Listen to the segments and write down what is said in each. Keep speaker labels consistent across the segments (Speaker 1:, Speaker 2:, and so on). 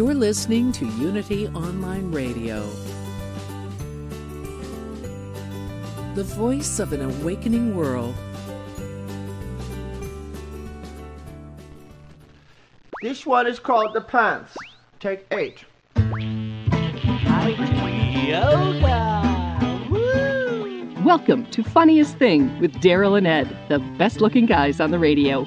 Speaker 1: You're listening to Unity Online Radio, the voice of an awakening world.
Speaker 2: This one is called The Pants. Take eight. Yoga! Woo!
Speaker 3: Welcome to Funniest Thing with Daryl and Ed, the best looking guys on the radio.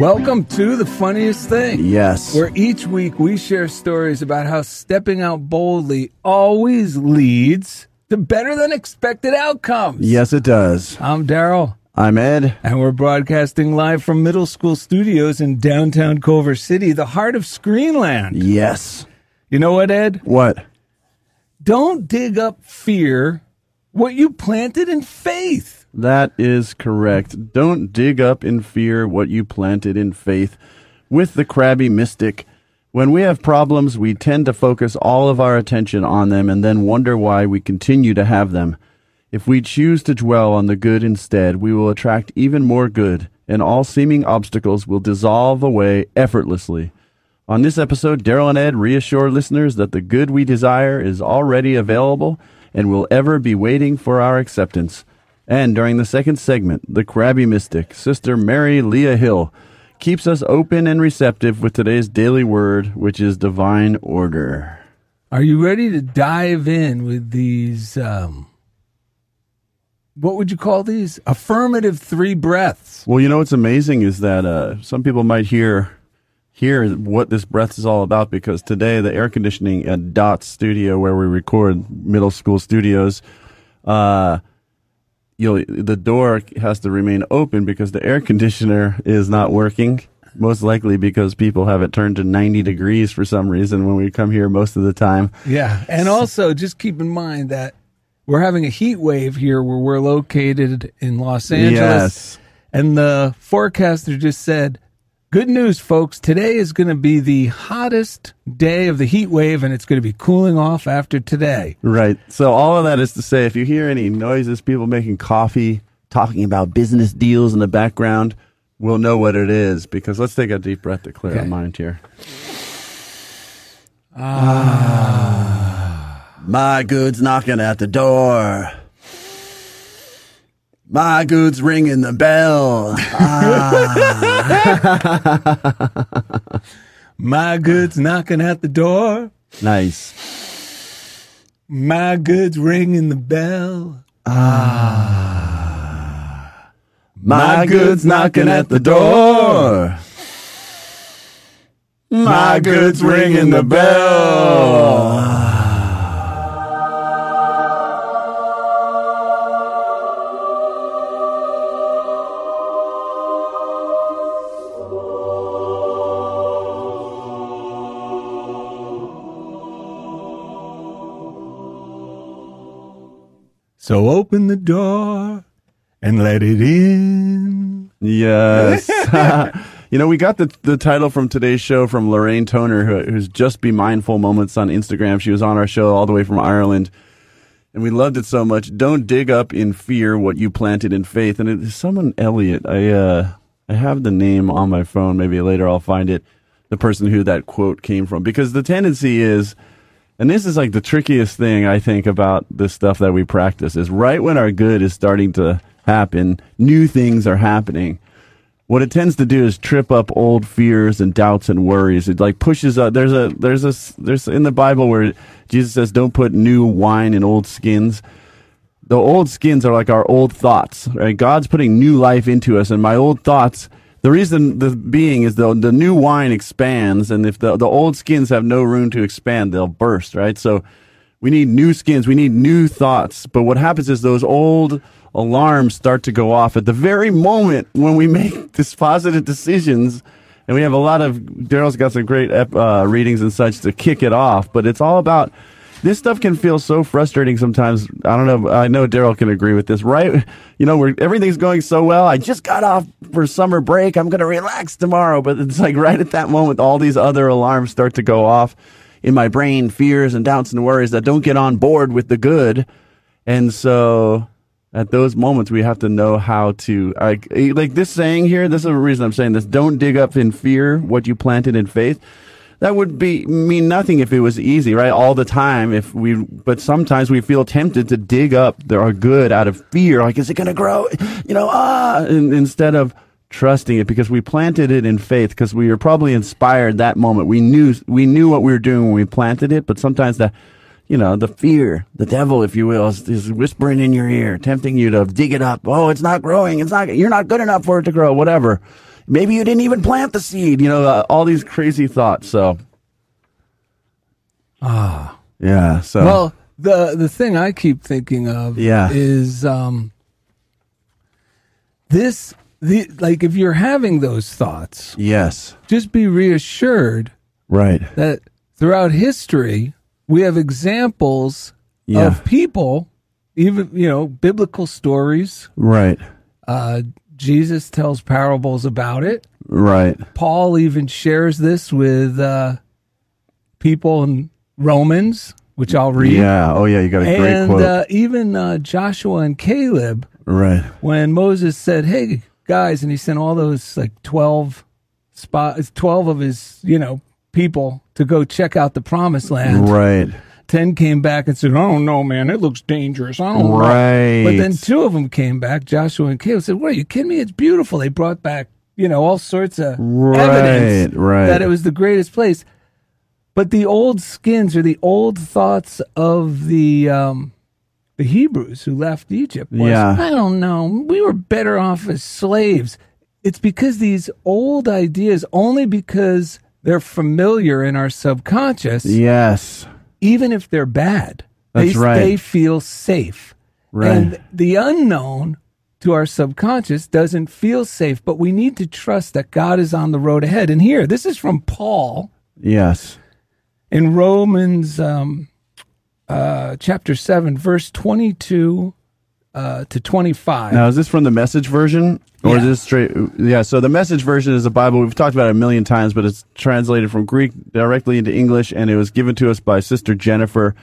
Speaker 4: Welcome to the funniest thing.
Speaker 5: Yes.
Speaker 4: Where each week we share stories about how stepping out boldly always leads to better than expected outcomes.
Speaker 5: Yes, it does.
Speaker 4: I'm Daryl.
Speaker 5: I'm Ed.
Speaker 4: And we're broadcasting live from middle school studios in downtown Culver City, the heart of Screenland.
Speaker 5: Yes.
Speaker 4: You know what, Ed?
Speaker 5: What?
Speaker 4: Don't dig up fear what you planted in faith.
Speaker 5: That is correct. Don't dig up in fear what you planted in faith. With the crabby mystic, when we have problems, we tend to focus all of our attention on them and then wonder why we continue to have them. If we choose to dwell on the good instead, we will attract even more good, and all seeming obstacles will dissolve away effortlessly. On this episode, Daryl and Ed reassure listeners that the good we desire is already available and will ever be waiting for our acceptance. And during the second segment, the crabby mystic, Sister Mary Lea Hill, keeps us open and receptive with today's daily word, which is divine order.
Speaker 4: Are you ready to dive in with these? Um, what would you call these? Affirmative three breaths.
Speaker 5: Well, you know what's amazing is that uh, some people might hear hear what this breath is all about because today the air conditioning at Dot Studio, where we record middle school studios, uh, you know, the door has to remain open because the air conditioner is not working. Most likely because people have it turned to 90 degrees for some reason when we come here most of the time.
Speaker 4: Yeah. And also just keep in mind that we're having a heat wave here where we're located in Los Angeles.
Speaker 5: Yes.
Speaker 4: And the forecaster just said, Good news, folks. Today is going to be the hottest day of the heat wave, and it's going to be cooling off after today.
Speaker 5: Right. So, all of that is to say, if you hear any noises, people making coffee, talking about business deals in the background, we'll know what it is because let's take a deep breath to clear
Speaker 4: Okay.
Speaker 5: our mind here. Ah. My goods knocking at the door. My goods ringing the bell. Ah.
Speaker 4: My goods knocking at the door.
Speaker 5: Nice.
Speaker 4: My goods ringing the bell. Ah!
Speaker 5: My goods knocking at the door. My goods ringing the bell.
Speaker 4: So open the door and let it in.
Speaker 5: Yes. you know, we got the, the title from today's show from Lorraine Toner, who, who's Just Be Mindful Moments on Instagram. She was on our show all the way from Ireland. And we loved it so much. Don't dig up in fear what you planted in faith. And it is someone, Elliot. I, uh, I have the name on my phone. Maybe later I'll find it. The person who that quote came from. Because the tendency is, and this is like the trickiest thing I think about this stuff that we practice is right when our good is starting to happen, new things are happening. what it tends to do is trip up old fears and doubts and worries. It like pushes up. There's a there's a there's in the Bible where Jesus says, "Don't put new wine in old skins." The old skins are like our old thoughts. Right? God's putting new life into us, and my old thoughts. The reason the being is the the new wine expands, and if the the old skins have no room to expand, they'll burst. Right. So we need new skins. We need new thoughts. But what happens is those old alarms start to go off at the very moment when we make dispositive decisions. And we have a lot of, Daryl's got some great uh, readings and such to kick it off, but it's all about, this stuff can feel so frustrating sometimes. I don't know. I know Daryl can agree with this, right? You know, where everything's going so well. I just got off for summer break. I'm going to relax tomorrow. But it's like right at that moment, all these other alarms start to go off in my brain, fears and doubts and worries that don't get on board with the good. And so at those moments we have to know how to like, like this saying here this is the reason i'm saying this don't dig up in fear what you planted in faith that would be mean nothing if it was easy right all the time if we but sometimes we feel tempted to dig up our good out of fear like is it going to grow you know ah and, instead of trusting it because we planted it in faith because we were probably inspired that moment we knew we knew what we were doing when we planted it but sometimes the you know, the fear, the devil, if you will, is, is, whispering in your ear, tempting you to dig it up. Oh, it's not growing. It's not, you're not good enough for it to grow, whatever. Maybe you didn't even plant the seed, you know, uh, all these crazy thoughts. So,
Speaker 4: ah,
Speaker 5: yeah. So,
Speaker 4: well, the, the thing I keep thinking of
Speaker 5: yeah.
Speaker 4: is, um, this, the, like if you're having those thoughts,
Speaker 5: yes,
Speaker 4: just be reassured,
Speaker 5: right,
Speaker 4: that throughout history, we have examples
Speaker 5: yeah.
Speaker 4: of people, even you know, biblical stories.
Speaker 5: Right.
Speaker 4: Uh, Jesus tells parables about it.
Speaker 5: Right.
Speaker 4: Paul even shares this with uh, people in Romans, which I'll read.
Speaker 5: Yeah. Oh, yeah. You got a
Speaker 4: and,
Speaker 5: great quote.
Speaker 4: Uh, even uh, Joshua and Caleb.
Speaker 5: Right.
Speaker 4: When Moses said, "Hey guys," and he sent all those like twelve spots, twelve of his you know people to go check out the promised land.
Speaker 5: Right.
Speaker 4: 10 came back and said, Oh, no, man, it looks dangerous. I don't
Speaker 5: right.
Speaker 4: know. But then two of them came back, Joshua and Caleb, said, What are you kidding me? It's beautiful. They brought back, you know, all sorts of
Speaker 5: right,
Speaker 4: evidence
Speaker 5: right.
Speaker 4: that it was the greatest place. But the old skins or the old thoughts of the um, the Hebrews who left Egypt was,
Speaker 5: yeah.
Speaker 4: I don't know, we were better off as slaves. It's because these old ideas, only because they're familiar in our subconscious.
Speaker 5: Yes.
Speaker 4: Even if they're bad,
Speaker 5: That's
Speaker 4: they,
Speaker 5: right.
Speaker 4: they feel safe.
Speaker 5: Right.
Speaker 4: And the unknown to our subconscious doesn't feel safe, but we need to trust that God is on the road ahead. And here, this is from Paul.
Speaker 5: Yes.
Speaker 4: In Romans um, uh, chapter 7, verse 22 uh, to 25.
Speaker 5: Now, is this from the message version? Or
Speaker 4: Yeah.
Speaker 5: is this straight? Yeah, so the message version is a Bible. We've talked about it a million times, but it's translated from Greek directly into English, and it was given to us by Sister Jennifer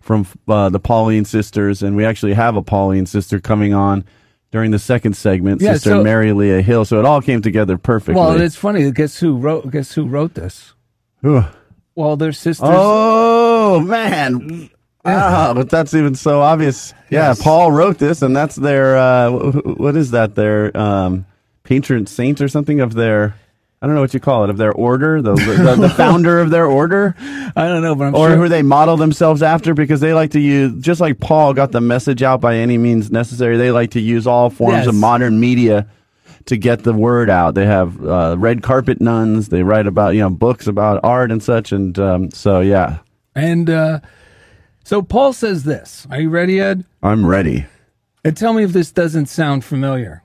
Speaker 5: from uh, the Pauline Sisters. And we actually have a Pauline sister coming on during the second segment,
Speaker 4: Yeah,
Speaker 5: Sister
Speaker 4: so-
Speaker 5: Mary Lea Hill. So it all came together perfectly.
Speaker 4: well, it's funny. Guess who wrote? Guess who wrote this?
Speaker 5: Whew.
Speaker 4: Well, their sisters.
Speaker 5: Oh man! Ah, but that's even so obvious. Yeah,
Speaker 4: Yes.
Speaker 5: Paul wrote this, and that's their uh, wh- wh- what is that? Their um, patron saint or something of their. I don't know what you call it of their order, the the, the founder of their order,
Speaker 4: I don't know, but I'm
Speaker 5: or
Speaker 4: sure.
Speaker 5: who they model themselves after, because they like to use just like Paul got the message out by any means necessary. They like to use all forms of modern media to get the word out. They have uh, red carpet nuns. They write about you know books about art and such, and um, so yeah,
Speaker 4: And uh, so Paul says this. Are you ready, Ed?
Speaker 5: I'm ready.
Speaker 4: And tell me if this doesn't sound familiar.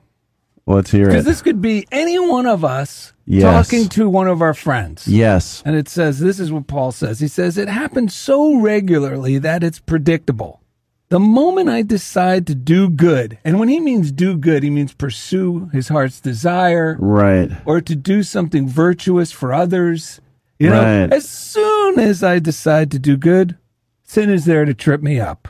Speaker 5: Let's hear it.
Speaker 4: Because this could be any one of us
Speaker 5: Yes.
Speaker 4: talking to one of our friends.
Speaker 5: yes.
Speaker 4: And it says, this is what Paul says. He says, it happens so regularly that it's predictable. The moment I decide to do good, and when he means do good, he means pursue his heart's desire
Speaker 5: Right.
Speaker 4: or to do something virtuous for others. You know,
Speaker 5: Right.
Speaker 4: as soon as I decide to do good, sin is there to trip me up.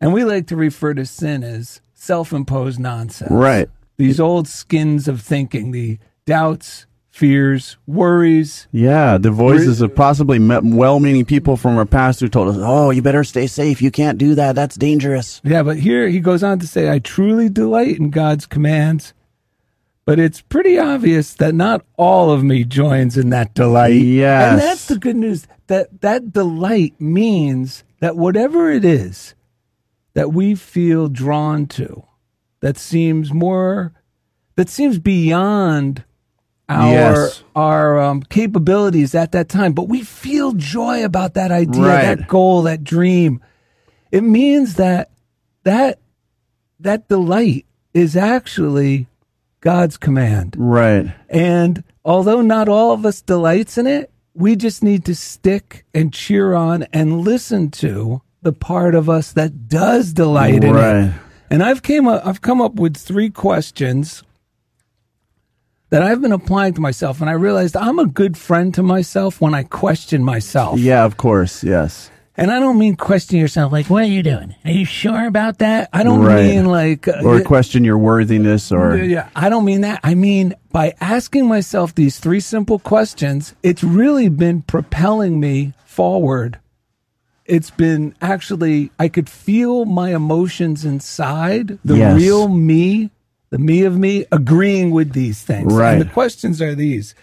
Speaker 4: And we like to refer to sin as self imposed nonsense.
Speaker 5: Right.
Speaker 4: These old skins of thinking, the doubts, fears, worries.
Speaker 5: Yeah. The voices of possibly well-meaning people from our past who told us, "Oh, you better stay safe. You can't do that. That's dangerous."
Speaker 4: Yeah, but here he goes on to say, I truly delight in God's commands, but it's pretty obvious that not all of me joins in that delight.
Speaker 5: Yes.
Speaker 4: And that's the good news that that delight means that whatever it is that we feel drawn to, that seems more, that seems beyond our
Speaker 5: Yes.
Speaker 4: our um, capabilities at that time, but we feel joy about that idea,
Speaker 5: Right.
Speaker 4: that goal, that dream. It means that that that delight is actually God's command.
Speaker 5: Right.
Speaker 4: And although not all of us delights in it, we just need to stick and cheer on and listen to the part of us that does delight in
Speaker 5: Right.
Speaker 4: it. And I've came up, I've come up with three questions that I've been applying to myself, and I realized I'm a good friend to myself when I question myself.
Speaker 5: Yeah, of course. Yes.
Speaker 4: And I don't mean question yourself like, "What are you doing? Are you sure about that?" I don't
Speaker 5: Right.
Speaker 4: mean like, uh,
Speaker 5: Or question your worthiness or
Speaker 4: yeah, I don't mean that. I mean, by asking myself these three simple questions, it's really been propelling me forward. It's been actually, I could feel my emotions inside, the
Speaker 5: Yes.
Speaker 4: real me, the me of me, agreeing with these things.
Speaker 5: Right.
Speaker 4: And the questions are these.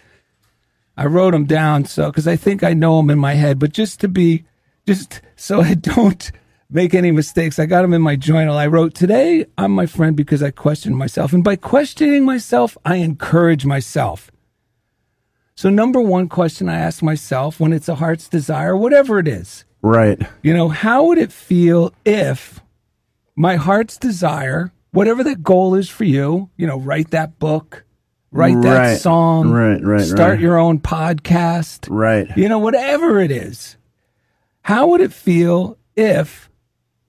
Speaker 4: I wrote them down so, because I think I know them in my head, but just to be, just so I don't make any mistakes, I got them in my journal. I wrote, Today, I'm my friend because I questioned myself. And by questioning myself, I encourage myself. So, number one question I ask myself when it's a heart's desire, whatever it is,
Speaker 5: right.
Speaker 4: you know, how would it feel if my heart's desire, whatever that goal is for you, you know, write that book, write that
Speaker 5: Right.
Speaker 4: song,
Speaker 5: Right, right,
Speaker 4: start
Speaker 5: right.
Speaker 4: your own podcast,
Speaker 5: Right.
Speaker 4: you know, whatever it is, how would it feel if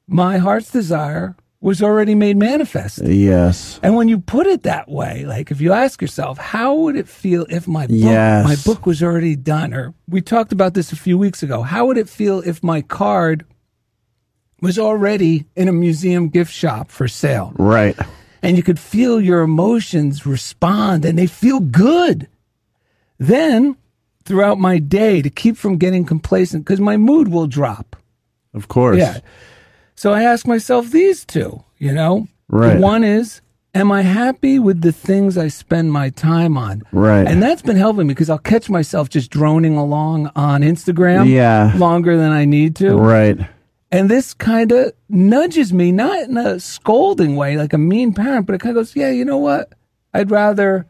Speaker 4: my heart's desire was already made manifest?
Speaker 5: Yes.
Speaker 4: And when you put it that way, like if you ask yourself, how would it feel if my book,
Speaker 5: Yes.
Speaker 4: my book was already done? Or we talked about this a few weeks ago. How would it feel if my card was already in a museum gift shop for sale?
Speaker 5: Right.
Speaker 4: And you could feel your emotions respond and they feel good. Then throughout my day to keep from getting complacent because my mood will drop.
Speaker 5: Of course.
Speaker 4: Yeah. So I ask myself these two, you know?
Speaker 5: Right.
Speaker 4: The one is, am I happy with the things I spend my time on?
Speaker 5: Right.
Speaker 4: And that's been helping me because I'll catch myself just droning along on Instagram
Speaker 5: Yeah.
Speaker 4: longer than I need to.
Speaker 5: Right.
Speaker 4: And this kind of nudges me, not in a scolding way, like a mean parent, but it kind of goes, yeah, you know what? I'd rather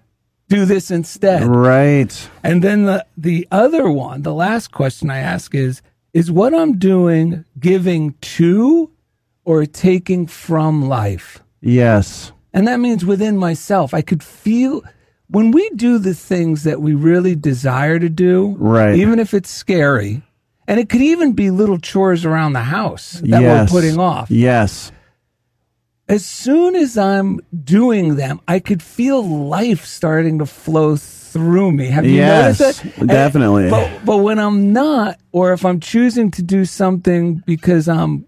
Speaker 4: do this instead.
Speaker 5: Right.
Speaker 4: And then the the other one, the last question I ask is is what I'm doing giving to or taking from life?
Speaker 5: Yes.
Speaker 4: And that means within myself. I could feel when we do the things that we really desire to do,
Speaker 5: Right.
Speaker 4: even if it's scary, and it could even be little chores around the house that
Speaker 5: yes.
Speaker 4: we're putting off.
Speaker 5: Yes.
Speaker 4: As soon as I'm doing them, I could feel life starting to flow through me. Have you
Speaker 5: Yes,
Speaker 4: noticed that? And-
Speaker 5: definitely.
Speaker 4: but, but when I'm not, or if I'm choosing to do something because I'm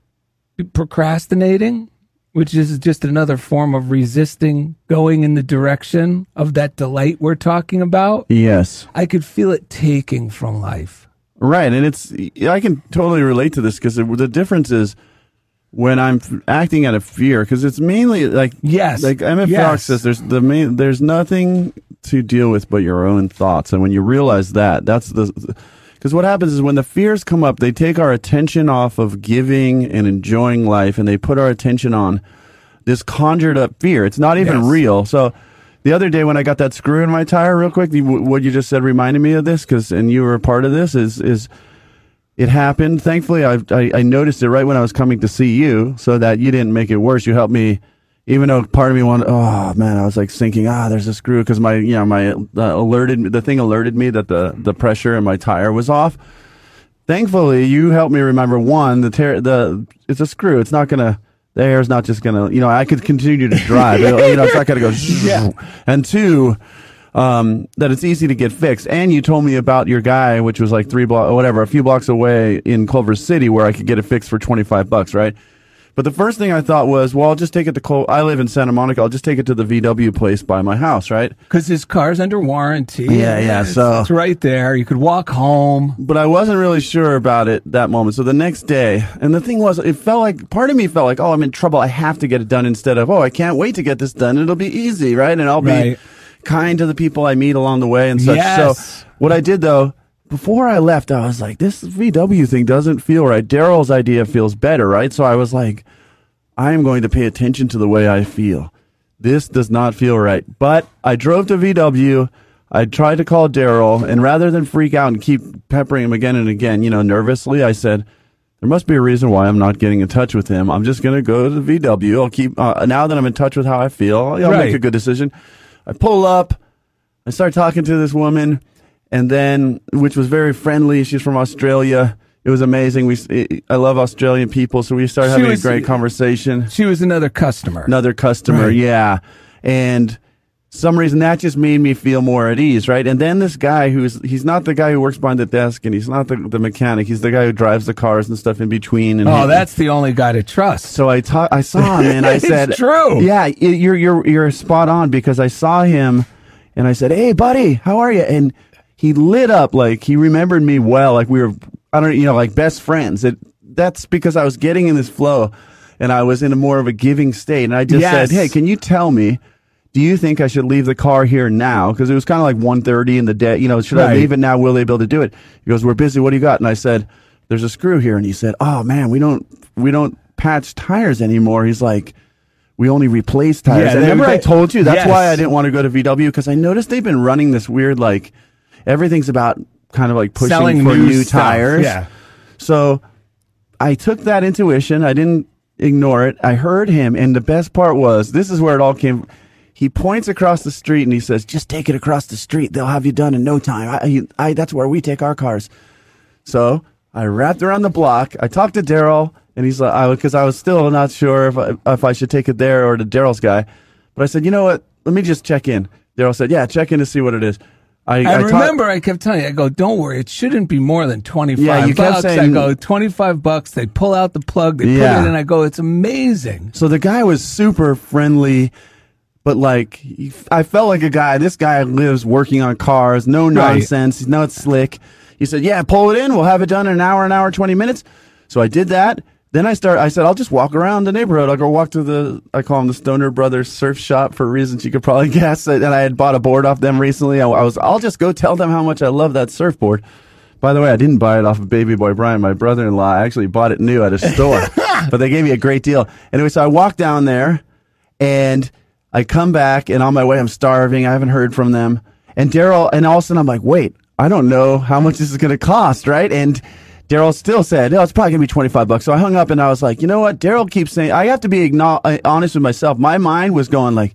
Speaker 4: procrastinating, which is just another form of resisting going in the direction of that delight we're talking about,
Speaker 5: Yes.
Speaker 4: I could feel it taking from life.
Speaker 5: Right, and it's I can totally relate to this because the difference is when I'm f- acting out of fear because it's mainly like
Speaker 4: Yes.
Speaker 5: like Emmet
Speaker 4: Yes.
Speaker 5: Fox says there's the main there's nothing to deal with but your own thoughts, and when you realize that, that's the because what happens is when the fears come up, they take our attention off of giving and enjoying life, and they put our attention on this conjured up fear. It's not even
Speaker 4: Yes.
Speaker 5: real. So the other day when I got that screw in my tire, real quick, the, what you just said reminded me of this because, and you were a part of this. Is is it happened? Thankfully, I, I I noticed it right when I was coming to see you, so that you didn't make it worse. You helped me. Even though part of me wanted, oh man, I was like thinking, ah, there's a screw because my, you know, my uh, alerted, the thing alerted me that the the pressure in my tire was off. Thankfully, you helped me remember one, the tear, the it's a screw. It's not gonna, the air's not just gonna, you know, I could continue to drive. You know, it's not gonna go.
Speaker 4: Yeah.
Speaker 5: And two, um, that it's easy to get fixed. And you told me about your guy, which was like three blocks, whatever, a few blocks away in Culver City, where I could get it fixed for twenty five bucks, right? But the first thing I thought was, well, I'll just take it to Col- I live in Santa Monica. I'll just take it to the VW place by my house, right?
Speaker 4: Because his car's under warranty.
Speaker 5: Yeah, yeah,
Speaker 4: It's,
Speaker 5: so-
Speaker 4: it's right there. You could walk home.
Speaker 5: but I wasn't really sure about it that moment. So the next day, and the thing was, it felt like part of me felt like, oh, I'm in trouble. I have to get it done instead of, oh, I can't wait to get this done. It'll be easy, right? And I'll be
Speaker 4: Right.
Speaker 5: Kind to the people I meet along the way and such.
Speaker 4: Yes.
Speaker 5: So what I did though, before I left, I was like, this VW thing doesn't feel right. Daryl's idea feels better, right? So I was like, I am going to pay attention to the way I feel. This does not feel right. But I drove to VW. I tried to call Daryl, and rather than freak out and keep peppering him again and again, you know, nervously, I said, there must be a reason why I'm not getting in touch with him. I'm just going to go to the VW. I'll keep, uh, now that I'm in touch with how I feel, I'll
Speaker 4: Right.
Speaker 5: make a good decision. I pull up, I start talking to this woman, and then, which was very friendly. She's from Australia. It was amazing. We, I love Australian people, so we started
Speaker 4: She
Speaker 5: having
Speaker 4: was-
Speaker 5: a great conversation.
Speaker 4: She was another customer.
Speaker 5: Another customer,
Speaker 4: Right.
Speaker 5: yeah, and some reason that just made me feel more at ease, right? And then this guy who's he's not the guy who works behind the desk, and he's not the, the mechanic. He's the guy who drives the cars and stuff in between. And
Speaker 4: Oh,
Speaker 5: he-
Speaker 4: that's the only guy to trust.
Speaker 5: so I ta- I saw him and I
Speaker 4: It's
Speaker 5: said,
Speaker 4: true.
Speaker 5: Yeah, you're you're you're spot on because I saw him and I said, "Hey, buddy, how are you?" And he lit up like he remembered me well, like we were I don't you know like best friends. It that's because I was getting in this flow and I was in a more of a giving state. And I just
Speaker 4: Yes.
Speaker 5: said, "Hey, can you tell me?" Do you think I should leave the car here now? Because it was kind of like 1.30 in the day. You know, should I leave it now? Will they be able to do it? He goes, "We're busy. What do you got?" And I said, "There's a screw here." And he said, "Oh man, we don't we don't patch tires anymore." He's like, "We only replace tires."
Speaker 4: Yeah,
Speaker 5: and remember I told you that's
Speaker 4: Yes.
Speaker 5: why I didn't want to go to VW because I noticed they've been running this weird like everything's about kind of like pushing
Speaker 4: Selling
Speaker 5: for
Speaker 4: new
Speaker 5: new, tires.
Speaker 4: Yeah.
Speaker 5: So I took that intuition. I didn't ignore it. I heard him, and the best part was this is where it all came. He points across the street and he says, "Just take it across the street. They'll have you done in no time." I, I, that's where we take our cars. So I wrapped around the block. I talked to Daryl, and he's like, I because I was still not sure if I, if I should take it there or to Daryl's guy. But I said, you know what? Let me just check in. Daryl said, yeah, check in to see what it is. I,
Speaker 4: I,
Speaker 5: I
Speaker 4: remember I kept telling you, I go, don't worry, it shouldn't be more than 25
Speaker 5: Yeah, you kept
Speaker 4: bucks. I
Speaker 5: saying-
Speaker 4: go, 25 bucks. They pull out the plug, they
Speaker 5: Yeah.
Speaker 4: put it in. I go, it's amazing.
Speaker 5: So the guy was super friendly, but like I felt like a guy. This guy lives working on cars, no
Speaker 4: Right.
Speaker 5: nonsense. He's not slick. He said, "Yeah, pull it in. We'll have it done in an hour, an hour, twenty minutes." So I did that. Then I start. I said, "I'll just walk around the neighborhood. I'll go walk to the. I call them the Stoner Brothers Surf Shop for reasons you could probably guess. And I had bought a board off them recently. I, I was. I'll just go tell them how much I love that surfboard." By the way, I didn't buy it off of Baby Boy Brian, my brother-in-law. I actually bought it new at a store, but they gave me a great deal. Anyway, so I walked down there, and I come back, and on my way, I'm starving. I haven't heard from them. And Daryl, and all of a sudden, I'm like, wait, I don't know how much this is going to cost, right? And Daryl still said, no, it's probably going to be 25 bucks. So I hung up, and I was like, you know what? Daryl keeps saying, I have to be uh, honest with myself. My mind was going like,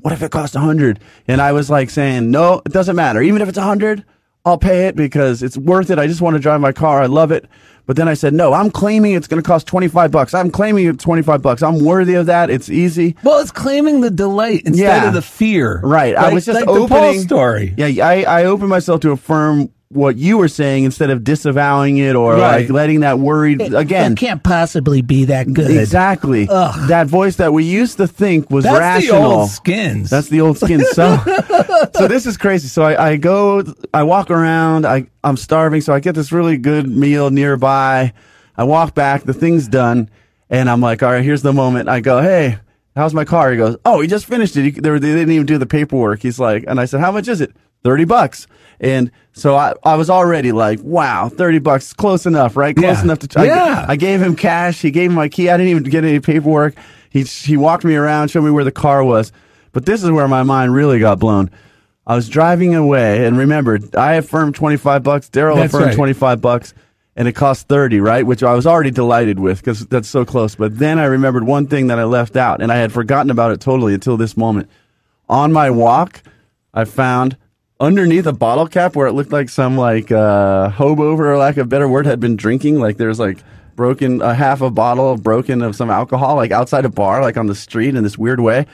Speaker 5: what if it costs 100? And I was like saying, no, it doesn't matter. Even if it's 100, I'll pay it because it's worth it. I just want to drive my car. I love it. But then I said, no, I'm claiming it's going to cost 25 bucks. I'm claiming it's 25 bucks. I'm worthy of that. It's easy.
Speaker 4: Well, it's claiming the delight instead
Speaker 5: Yeah.
Speaker 4: of the fear.
Speaker 5: Right. I
Speaker 4: Like-
Speaker 5: was just
Speaker 4: like the Paul
Speaker 5: opening
Speaker 4: story.
Speaker 5: Yeah, I, I opened myself to affirm what you were saying instead of disavowing it or
Speaker 4: Right.
Speaker 5: like letting that worry again.
Speaker 6: It can't possibly be that good.
Speaker 5: Exactly. That voice that we used to think was
Speaker 4: That's
Speaker 5: rational.
Speaker 4: That's the old skins.
Speaker 5: That's the old skin. So, so this is crazy. So I, I go, I walk around. I I'm starving, so I get this really good meal nearby. I walk back. The thing's done, and I'm like, all right, here's the moment. I go, hey, how's my car? He goes, oh, he just finished it. He, they, they didn't even do the paperwork. He's like, and I said, how much is it? Thirty bucks. And so I, I was already like, wow, 30 bucks, close enough, right? Close
Speaker 4: Yeah.
Speaker 5: enough to, I,
Speaker 4: Yeah.
Speaker 5: I gave him cash. He gave me my key. I didn't even get any paperwork. He, he walked me around, showed me where the car was. But this is where my mind really got blown. I was driving away and remembered I affirmed 25 bucks. Daryl affirmed
Speaker 4: right.
Speaker 5: 25 bucks and it cost 30, right? Which I was already delighted with because that's so close. But then I remembered one thing that I left out and I had forgotten about it totally until this moment. On my walk, I found underneath a bottle cap where it looked like some like uh, hobo, for lack of a better word, had been drinking. Like there's like broken a half a bottle broken of some alcohol, like outside a bar, like on the street in this weird way.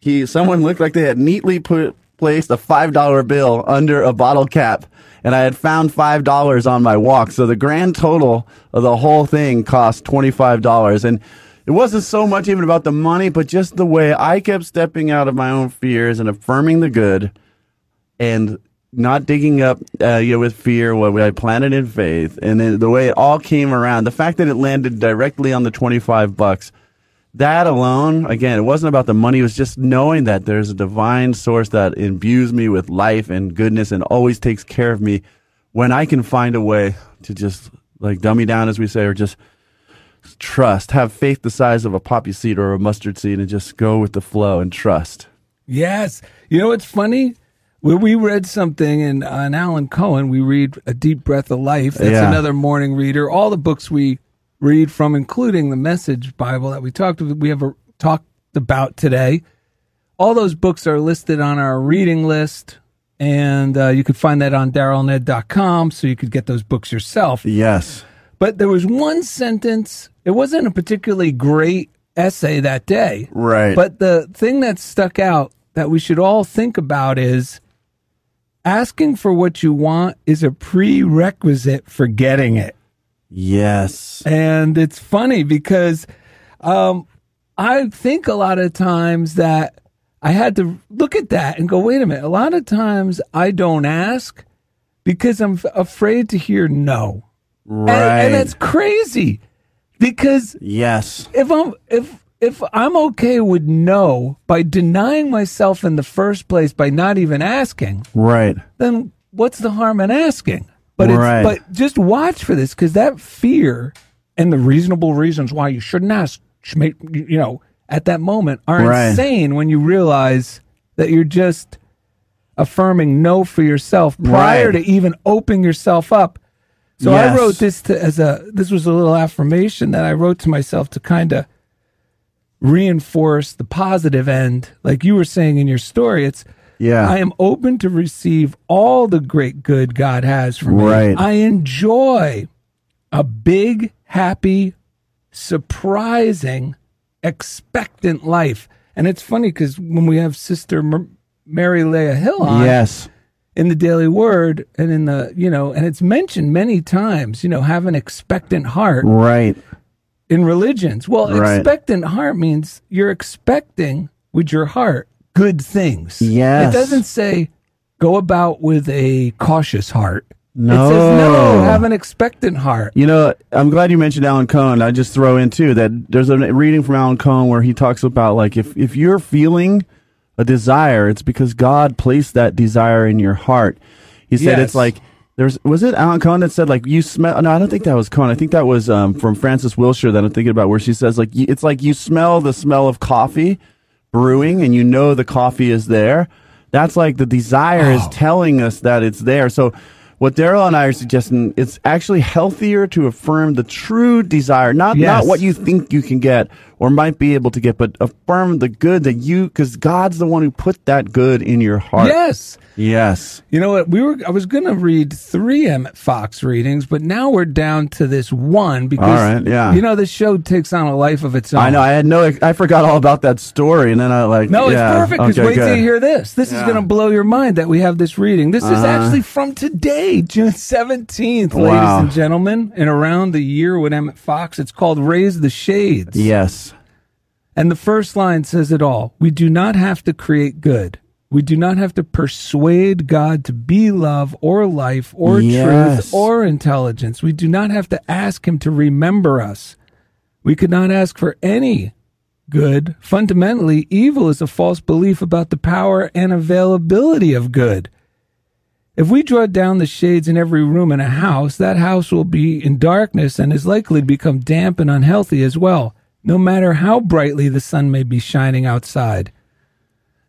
Speaker 5: He someone looked like they had neatly put placed a five dollar bill under a bottle cap. And I had found five dollars on my walk. So the grand total of the whole thing cost twenty five dollars. And it wasn't so much even about the money, but just the way I kept stepping out of my own fears and affirming the good and not digging up uh, you know, with fear what I planted in faith, and then the way it all came around, the fact that it landed directly on the twenty five bucks, that alone, again, it wasn't about the money. It was just knowing that there's a divine source that imbues me with life and goodness and always takes care of me when I can find a way to just like dummy down, as we say, or just trust, have faith the size of a poppy seed or a mustard seed and just go with the flow and trust.
Speaker 4: Yes. You know what's funny? When we read something in on Alan Cohen, we read A Deep Breath of Life. That's
Speaker 5: Yeah.
Speaker 4: another morning reader. All the books we read from, including the Message Bible that we talked we have a, talked about today. All those books are listed on our reading list, and uh, you could find that on darylned.com, so you could get those books yourself.
Speaker 5: Yes.
Speaker 4: But there was one sentence. It wasn't a particularly great essay that day.
Speaker 5: Right.
Speaker 4: But the thing that stuck out that we should all think about is asking for what you want is a prerequisite for getting it.
Speaker 5: Yes.
Speaker 4: And it's funny because um, I think a lot of times that I had to look at that and go, wait a minute. A lot of times I don't ask because I'm f- afraid to hear no. And-
Speaker 5: Right.
Speaker 4: And, that's crazy because
Speaker 5: yes.
Speaker 4: if I'm if if I'm okay with no by denying myself in the first place by not even asking,
Speaker 5: Right.
Speaker 4: then what's the harm in asking? But
Speaker 5: Right.
Speaker 4: it's but just watch for this because that fear and the reasonable reasons why you shouldn't ask, you know, at that moment are
Speaker 5: Right.
Speaker 4: insane when you realize that you're just affirming no for yourself prior
Speaker 5: Right.
Speaker 4: to even opening yourself up. So I wrote this to, as a this was a little affirmation that I wrote to myself to kind of reinforce the positive end, like you were saying in your story. It's
Speaker 5: Yeah.
Speaker 4: I am open to receive all the great good God has for me.
Speaker 5: Right.
Speaker 4: I enjoy a big, happy, surprising, expectant life. And it's funny because when we have Sister Mary Lea Hill on
Speaker 5: Yes.
Speaker 4: in the Daily Word and in the, you know, and it's mentioned many times, you know, have an expectant heart
Speaker 5: Right.
Speaker 4: In religions. Well,
Speaker 5: Right.
Speaker 4: expectant heart means you're expecting with your heart good things.
Speaker 5: Yes.
Speaker 4: It doesn't say go about with a cautious heart.
Speaker 5: No.
Speaker 4: It says no, have an expectant heart.
Speaker 5: You know, I'm glad you mentioned Alan Cohen. I just throw in too that there's a reading from Alan Cohen where he talks about like if if you're feeling a desire, it's because God placed that desire in your heart. He said
Speaker 4: Yes.
Speaker 5: it's like there's was it Alan Cohen that said like you smell no I don't think that was Cohen. I think that was um, from Frances Wilshire that I'm thinking about where she says like it's like you smell the smell of coffee brewing and you know the coffee is there. That's like the desire is telling us that it's there. So what Daryl and I are suggesting it's actually healthier to affirm the true desire not
Speaker 4: Yes.
Speaker 5: not what you think you can get or might be able to get but affirm the good that you cuz God's the one who put that good in your heart
Speaker 4: Yes.
Speaker 5: yes
Speaker 4: You know what? We were. I was going to read three Emmet Fox readings, but now we're down to this one because
Speaker 5: right, yeah.
Speaker 4: you know the show takes on a life of its own.
Speaker 5: I know. I had no. I forgot all about that story, and then I like.
Speaker 4: No,
Speaker 5: yeah,
Speaker 4: it's perfect because
Speaker 5: okay,
Speaker 4: wait till you hear this. This is going to blow your mind that we have this reading. This is
Speaker 5: Uh-huh.
Speaker 4: actually from today, June 17th,
Speaker 5: Wow.
Speaker 4: ladies and gentlemen, and around the year with Emmet Fox. It's called Raise the Shades.
Speaker 5: Yes.
Speaker 4: And the first line says it all. We do not have to create good. We do not have to persuade God to be love or life or
Speaker 5: Yes.
Speaker 4: truth or intelligence. We do not have to ask Him to remember us. We could not ask for any good. Fundamentally, evil is a false belief about the power and availability of good. If we draw down the shades in every room in a house, that house will be in darkness and is likely to become damp and unhealthy as well, no matter how brightly the sun may be shining outside.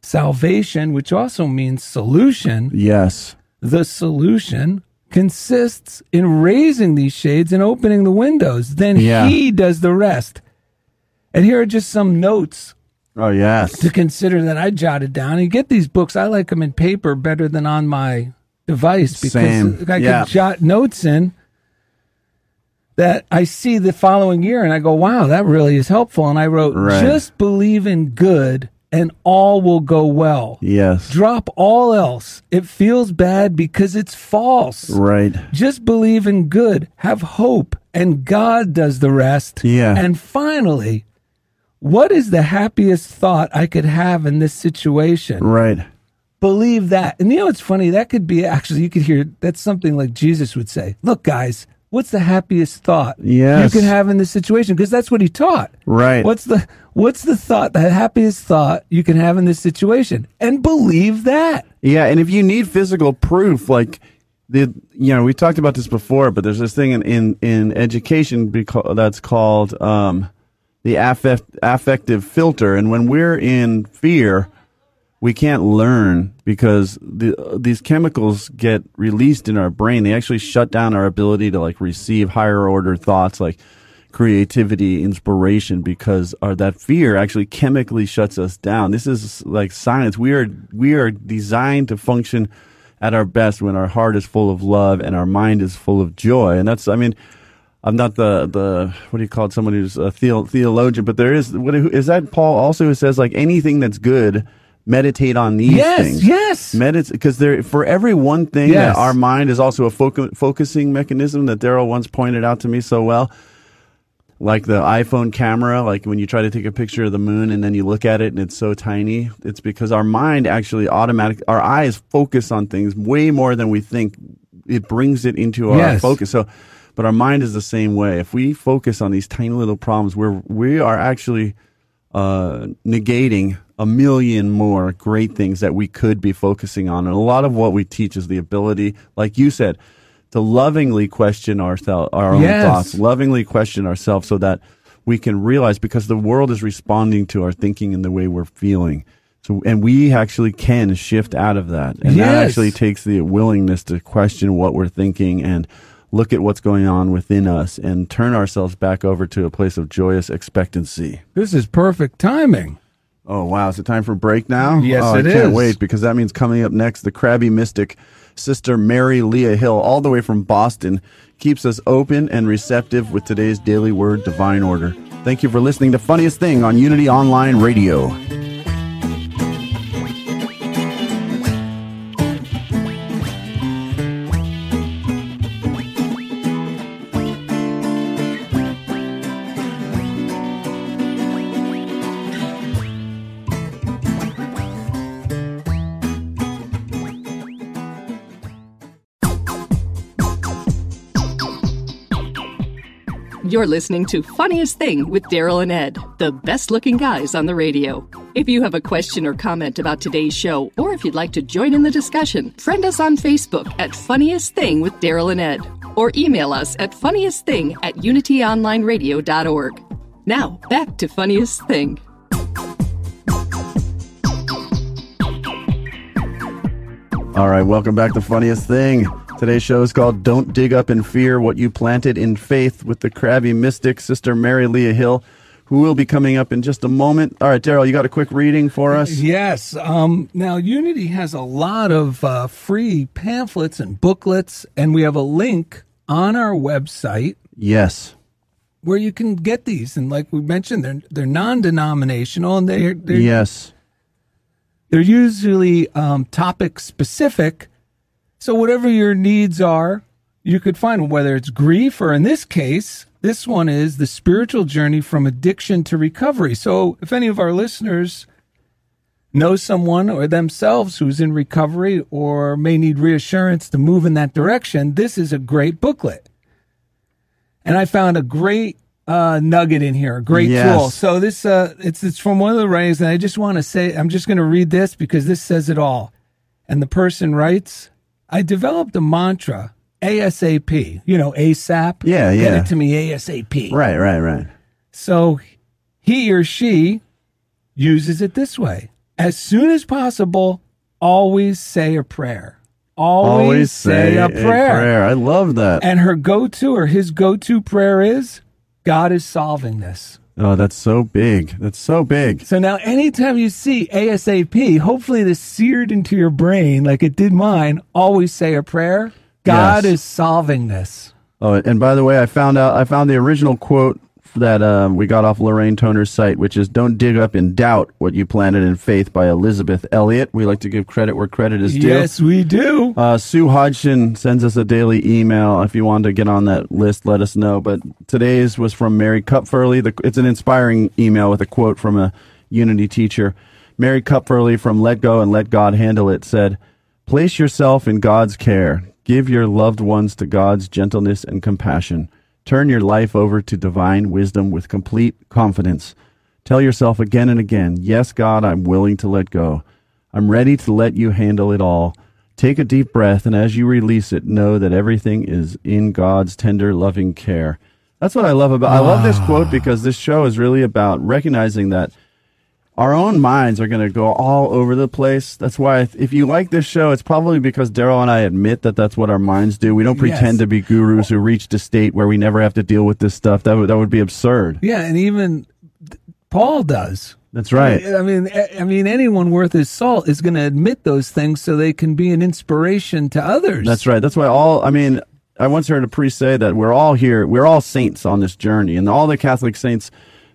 Speaker 4: Salvation, which also means solution,
Speaker 5: Yes.
Speaker 4: the solution consists in raising these shades and opening the windows. Then
Speaker 5: Yeah.
Speaker 4: he does the rest. And here are just some notes
Speaker 5: Oh yes.
Speaker 4: to consider that I jotted down. And you get these books, I like them in paper better than on my device because
Speaker 5: Same.
Speaker 4: I
Speaker 5: Yeah.
Speaker 4: could jot notes in that I see the following year and I go, wow, that really is helpful. And I wrote,
Speaker 5: Right.
Speaker 4: just believe in good and all will go well.
Speaker 5: Yes.
Speaker 4: Drop all else. It feels bad because it's false.
Speaker 5: Right.
Speaker 4: Just believe in good, have hope, and God does the rest.
Speaker 5: Yeah.
Speaker 4: And finally, what is the happiest thought I could have in this situation?
Speaker 5: Right.
Speaker 4: Believe that. And you know what's funny? That could be actually, you could hear that's something like Jesus would say Look, guys, what's the happiest thought
Speaker 5: Yes.
Speaker 4: you can have in this situation? Because that's what he taught.
Speaker 5: Right.
Speaker 4: What's the what's the thought, the happiest thought you can have in this situation? And believe that.
Speaker 5: Yeah, and if you need physical proof, like the you know we talked about this before, but there's this thing in in, in education beca- that's called um, the affect, affective filter, and when we're in fear, we can't learn because the, these chemicals get released in our brain. They actually shut down our ability to like receive higher order thoughts like creativity, inspiration, because our, that fear actually chemically shuts us down. This is like science. We are, we are designed to function at our best when our heart is full of love and our mind is full of joy. And that's, I mean, I'm not the the what do you call it? Someone who's a theologian, but there is what is that Paul also who says like anything that's good, meditate on these
Speaker 4: Yes,
Speaker 5: things.
Speaker 4: yes.
Speaker 5: meditate because there for every one thing
Speaker 4: Yes.
Speaker 5: our mind is also a focu- focusing mechanism that Daryl once pointed out to me so well. Like the iPhone camera, like when you try to take a picture of the moon and then you look at it and it's so tiny, it's because our mind actually automatic, our eyes focus on things way more than we think. It brings it into our
Speaker 4: Yes.
Speaker 5: focus. So, but our mind is the same way. If we focus on these tiny little problems, we're we are actually uh, negating a million more great things that we could be focusing on. And a lot of what we teach is the ability, like you said, to lovingly question ourselves, our own
Speaker 4: Yes.
Speaker 5: thoughts, lovingly question ourselves, so that we can realize because the world is responding to our thinking and the way we're feeling. So, and we actually can shift out of that, and that actually takes the willingness to question what we're thinking and look at what's going on within us and turn ourselves back over to a place of joyous expectancy.
Speaker 4: This is perfect timing.
Speaker 5: Oh wow! Is it time for break now?
Speaker 4: Yes,
Speaker 5: oh,
Speaker 4: it
Speaker 5: I can't
Speaker 4: is.
Speaker 5: wait because that means coming up next, the crabby mystic, Sister Mary Lea Hill, all the way from Boston, keeps us open and receptive with today's daily word, divine order. Thank you for listening to Funniest Thing on Unity Online Radio.
Speaker 3: You're listening to Funniest Thing with Daryl and Ed, the best looking guys on the radio. If you have a question or comment about today's show, or if you'd like to join in the discussion, friend us on Facebook at Funniest Thing with Daryl and Ed, or email us at funniestthing at unityonlineradio.org. Now, back to Funniest Thing.
Speaker 5: All right, welcome back to Funniest Thing. Today's show is called Don't Dig Up in Fear What You Planted in Faith with the crabby mystic, Sister Mary Lea Hill, who will be coming up in just a moment. All right, Daryl, you got a quick reading for us?
Speaker 4: Yes. Um, now, Unity has a lot of uh, free pamphlets and booklets, and we have a link on our website
Speaker 5: Yes.
Speaker 4: where you can get these. And like we mentioned, they're they're non-denominational, and they're they're,
Speaker 5: Yes.
Speaker 4: they're usually um, topic specific. So whatever your needs are, you could find whether it's grief or in this case, this one is the spiritual journey from addiction to recovery. So if any of our listeners know someone or themselves who's in recovery or may need reassurance to move in that direction, this is a great booklet. And I found a great uh, nugget in here, a great
Speaker 5: Yes.
Speaker 4: tool. So this uh, it's it's from one of the writings, and I just want to say I'm just going to read this because this says it all. And the person writes, "I developed a mantra, ASAP. You know, ASAP.
Speaker 5: Yeah, yeah.
Speaker 4: Get it to me ASAP.
Speaker 5: Right, right, right.
Speaker 4: So he or she uses it this way: as soon as possible, always say a prayer. Always, say, a prayer.
Speaker 5: I love that.
Speaker 4: And her go-to or his go-to prayer is, "God is solving this."
Speaker 5: Oh, that's so big. That's so big.
Speaker 4: So now, anytime you see ASAP, hopefully this seared into your brain like it did mine. Always say a prayer. God
Speaker 5: Yes.
Speaker 4: is solving this.
Speaker 5: Oh, and by the way, I found out I found the original quote that um, we got off Lorraine Toner's site, which is "Don't dig up in doubt what you planted in faith" by Elisabeth Elliot. We like to give credit where credit is due.
Speaker 4: Yes, we do.
Speaker 5: Uh, Sue Hodgson sends us a daily email. If you want to get on that list, let us know. But today's was from Mary Kupferle. The, it's an inspiring email with a quote from a Unity teacher. Mary Kupferle from Let Go and Let God Handle It said, Place yourself in God's care. Give your loved ones to God's gentleness and compassion. Turn your life over to divine wisdom with complete confidence. Tell yourself again and again, Yes, God, I'm willing to let go. I'm ready to let you handle it all. Take a deep breath, and as you release it, know that everything is in God's tender, loving care. That's what I love about. I love this quote ah. because this show is really about recognizing that our own minds are going to go all over the place. That's why if- you like this show, it's probably because Daryl and I admit that that's what our minds do. We don't pretend
Speaker 4: Yes.
Speaker 5: to be gurus who reached a state where we never have to deal with this stuff. That would that would be absurd.
Speaker 4: Yeah, and even Paul does.
Speaker 5: That's right.
Speaker 4: I mean, I I mean, anyone worth his salt is going to admit those things so they can be an inspiration to others.
Speaker 5: That's right. That's why all, I mean, I once heard a priest say that we're all here, we're all saints on this journey, and all the Catholic saints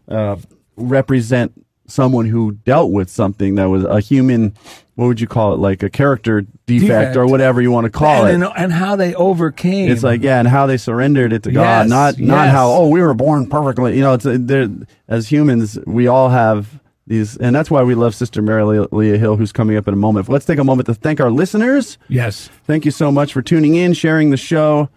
Speaker 5: uh, represent someone who dealt with something that was a human, what would you call it, like a character defect,
Speaker 4: Defect.
Speaker 5: or whatever you want to call
Speaker 4: and,
Speaker 5: it.
Speaker 4: and, and how they overcame.
Speaker 5: It's like yeah, and how they surrendered it to God,
Speaker 4: Yes,
Speaker 5: not not how oh we were born perfectly. You know, it's there as humans we all have these, and that's why we love Sister Mary Le- Lea Hill, who's coming up in a moment. Let's take a moment to thank our listeners.
Speaker 4: yes.
Speaker 5: Thank you so much for tuning in, sharing the show.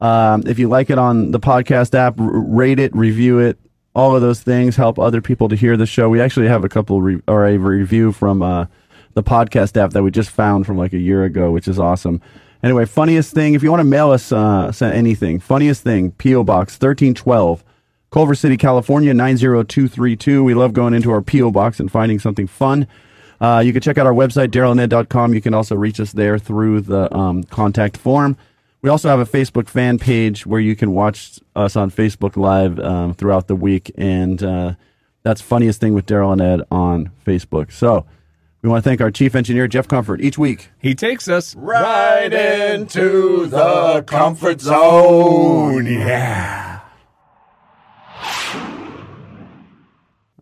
Speaker 5: Um, if you like it on the podcast app, r- rate it, review it. All of those things help other people to hear the show. We actually have a couple re- or a review from uh, the podcast app that we just found from like a year ago, which is awesome. Anyway, funniest thing, if you want to mail us uh, anything, funniest thing, P.O. Box 1312, Culver City, California 90232. We love going into our P.O. Box and finding something fun. Uh, you can check out our website, darylanded.com. You can also reach us there through the um, contact form. We also have a Facebook fan page where you can watch us on Facebook Live um, throughout the week. And uh, that's Funniest Thing with Daryl and Ed on Facebook. So we want to thank our chief engineer, Jeff Comfort, each week.
Speaker 4: He takes us.
Speaker 5: Right into the comfort zone. Yeah.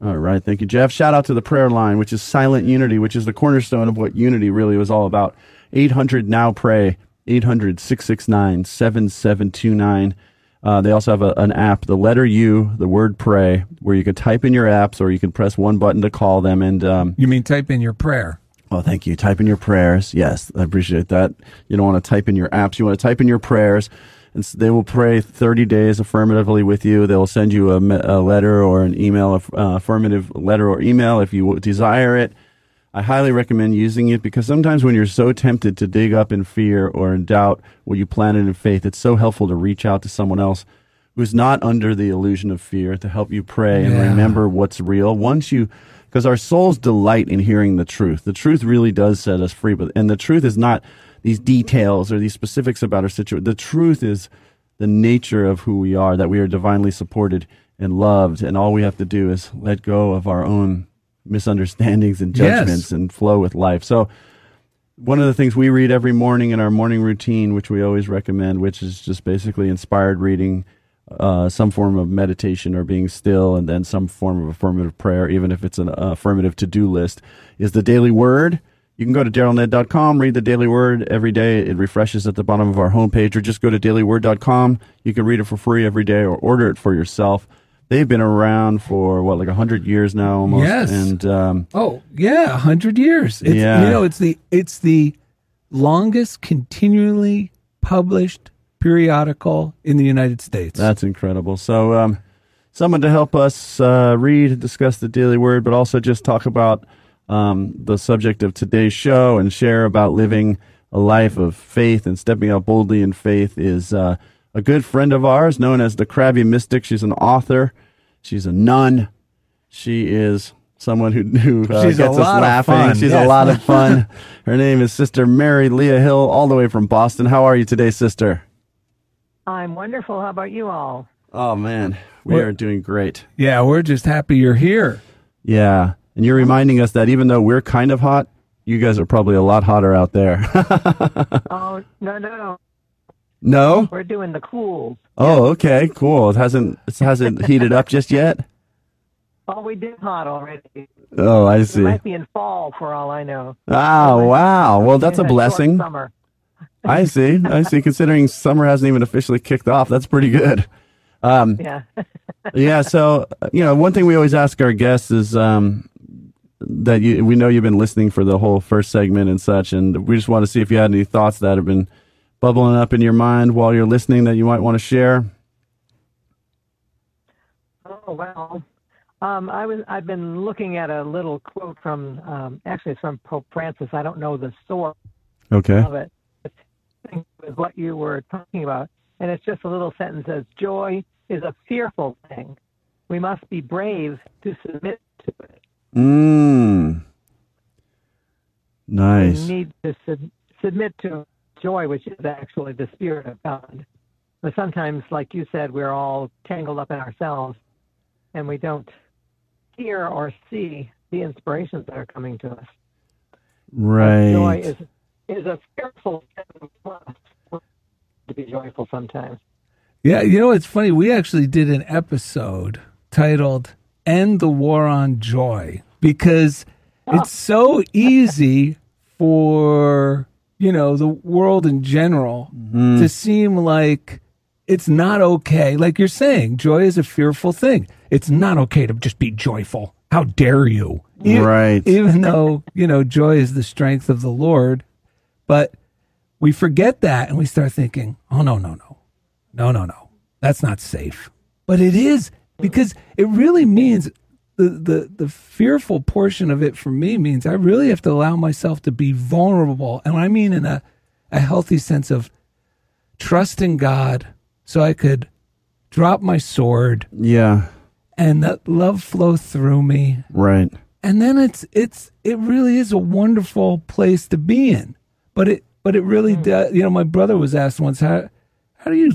Speaker 5: All right. Thank you, Jeff. Shout out to the prayer line, which is Silent Unity, which is the cornerstone of what unity really was all about. 800 Now Pray, 800 669 7729. Uh, They also have a, an app, the letter U, the word pray, where you can type in your apps or you can press one button to call them. And um,
Speaker 4: You mean type in your prayer?
Speaker 5: Oh, thank you. Type in your prayers. Yes, I appreciate that. You don't want to type in your apps. You want to type in your prayers, and they will pray 30 days affirmatively with you. They'll send you a, a letter or an email, uh, affirmative letter or email if you desire it. I highly recommend using it because sometimes when you're so tempted to dig up in fear or in doubt what you planted in faith, it's so helpful to reach out to someone else who's not under the illusion of fear to help you pray and remember what's real. Once you, because our souls delight in hearing the truth. The truth really does set us free, but and the truth is not these details or these specifics about our situation. The truth is the nature of who we are, that we are divinely supported and loved, and all we have to do is let go of our own misunderstandings and
Speaker 4: Yes.
Speaker 5: judgments and flow with life. So one of the things we read every morning in our morning routine, which we always recommend, which is just basically inspired reading, uh, some form of meditation or being still, and then some form of affirmative prayer, even if it's an affirmative to do list, is the daily word. You can go to darylanded.com, read the daily word every day. It refreshes at the bottom of our homepage, or just go to dailyword.com. You can read it for free every day or order it for yourself. They've been around for what, like a hundred years now, almost.
Speaker 4: Yes.
Speaker 5: And um,
Speaker 4: Oh yeah, a hundred years. It's,
Speaker 5: Yeah.
Speaker 4: You know, it's the it's the longest continually published periodical in the United States.
Speaker 5: That's incredible. So, um, someone to help us uh, read and discuss the daily word, but also just talk about um, the subject of today's show and share about living a life of faith and stepping out boldly in faith is uh, a good friend of ours known as the Crabby Mystic. She's an author, she's a nun, she is someone who, who uh,
Speaker 4: She's a
Speaker 5: gets us
Speaker 4: lot of
Speaker 5: laughing.
Speaker 4: fun.
Speaker 5: She's
Speaker 4: Yes.
Speaker 5: a lot of fun. Her name is Sister Mary Lea Hill, all the way from Boston. How are you today, sister?
Speaker 7: I'm wonderful. How about you all?
Speaker 5: Oh man, we
Speaker 4: What-
Speaker 5: are doing great.
Speaker 4: yeah, we're just happy you're here.
Speaker 5: Yeah, and you're reminding us that even though we're kind of hot, you guys are probably a lot hotter out there.
Speaker 7: Oh no, no, no. We're doing the cools.
Speaker 5: Oh, okay, cool. It hasn't it hasn't heated up just yet.
Speaker 7: Oh, we did hot already.
Speaker 5: Oh, I see.
Speaker 7: might be in fall for all I know.
Speaker 5: Ah, wow. Well, that's a blessing.
Speaker 7: Summer.
Speaker 5: I see. I see. Considering summer hasn't even officially kicked off, that's pretty good. Um,
Speaker 7: Yeah.
Speaker 5: yeah. So, you know, one thing we always ask our guests is um, that you, we know you've been listening for the whole first segment and such, and we just want to see if you had any thoughts that have been bubbling up in your mind while you're listening that you might want to share?
Speaker 7: Oh well, um, I was I've been looking at a little quote from um, actually it's from Pope Francis. I don't know the source
Speaker 5: Okay.
Speaker 7: of it. It's with what you were talking about, and it's just a little sentence that says, "Joy is a fearful thing. We must be brave to submit to it.
Speaker 5: Mmm. Nice.
Speaker 7: We need to sub- submit to joy, which is actually the spirit of God. But sometimes, like you said, we're all tangled up in ourselves, and we don't hear or see the inspirations that are coming to us.
Speaker 5: Right.
Speaker 7: Joy is is a fearful thing to be joyful sometimes.
Speaker 4: Yeah, you know it's funny. We actually did an episode titled "End the War on Joy" because ah. it's so easy for you know the world in general mm-hmm. to seem like it's not okay. Like you're saying, joy is a fearful thing. It's not okay to just be joyful. How dare you? E-
Speaker 5: Right.
Speaker 4: Even though you know joy is the strength of the Lord, but we forget that and we start thinking, oh no, no, no, no, no, no, that's not safe. But it is because it really means the, the, the fearful portion of it for me means I really have to allow myself to be vulnerable. And I mean in a, a healthy sense of trusting God so I could drop my sword
Speaker 5: Yeah.
Speaker 4: and that love flow through me.
Speaker 5: Right.
Speaker 4: And then it's it's it really is a wonderful place to be in. But it but it really mm. does you know, my brother was asked once how how do you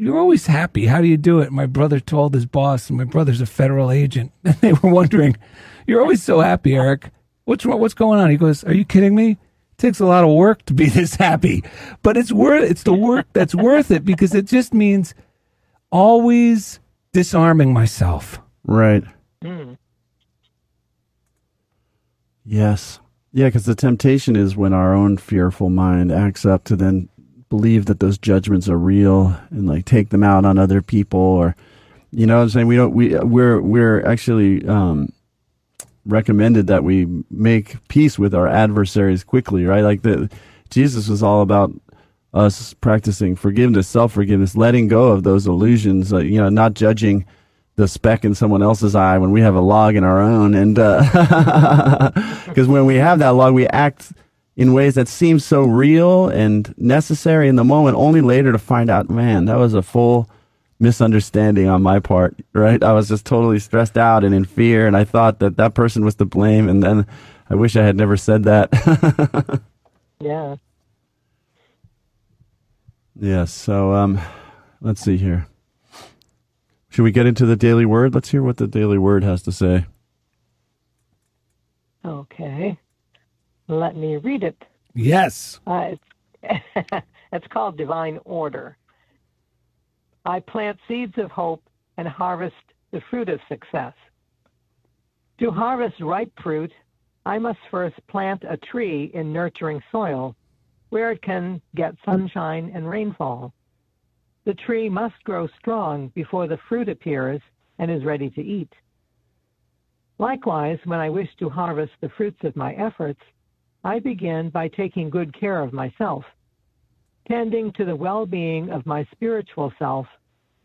Speaker 4: you're always happy. How do you do it? My brother told his boss, and my brother's a federal agent, and they were wondering, "You're always so happy, Eric. What's? What's going on?" He goes, "Are you kidding me? It takes a lot of work to be this happy, but it's worth. It's the work that's worth it because it just means always disarming myself."
Speaker 5: Right. Hmm. Yes. Yeah, because the temptation is when our own fearful mind acts up to then believe that those judgments are real and like take them out on other people or you know what I'm saying we don't we we're we're actually um recommended that we make peace with our adversaries quickly, right? Like the Jesus was all about us practicing forgiveness, self-forgiveness, letting go of those illusions, uh, you know, not judging the speck in someone else's eye when we have a log in our own and because when we have that log we act in ways that seem so real and necessary in the moment only later to find out man that was a full misunderstanding on my part right? I was just totally stressed out and in fear and i thought that that person was to blame and then i wish i had never said that.
Speaker 7: Yeah.
Speaker 5: yes so um let's see here. Should we get into the daily word? Let's hear what the daily word has to say.
Speaker 7: Okay. Let me read it.
Speaker 4: Yes.
Speaker 7: Uh, it's, it's called divine order. I plant seeds of hope and harvest the fruit of success. To harvest ripe fruit, I must first plant a tree in nurturing soil where it can get sunshine and rainfall. The tree must grow strong before the fruit appears and is ready to eat. Likewise, when I wish to harvest the fruits of my efforts, I begin by taking good care of myself. Tending to the well being of my spiritual self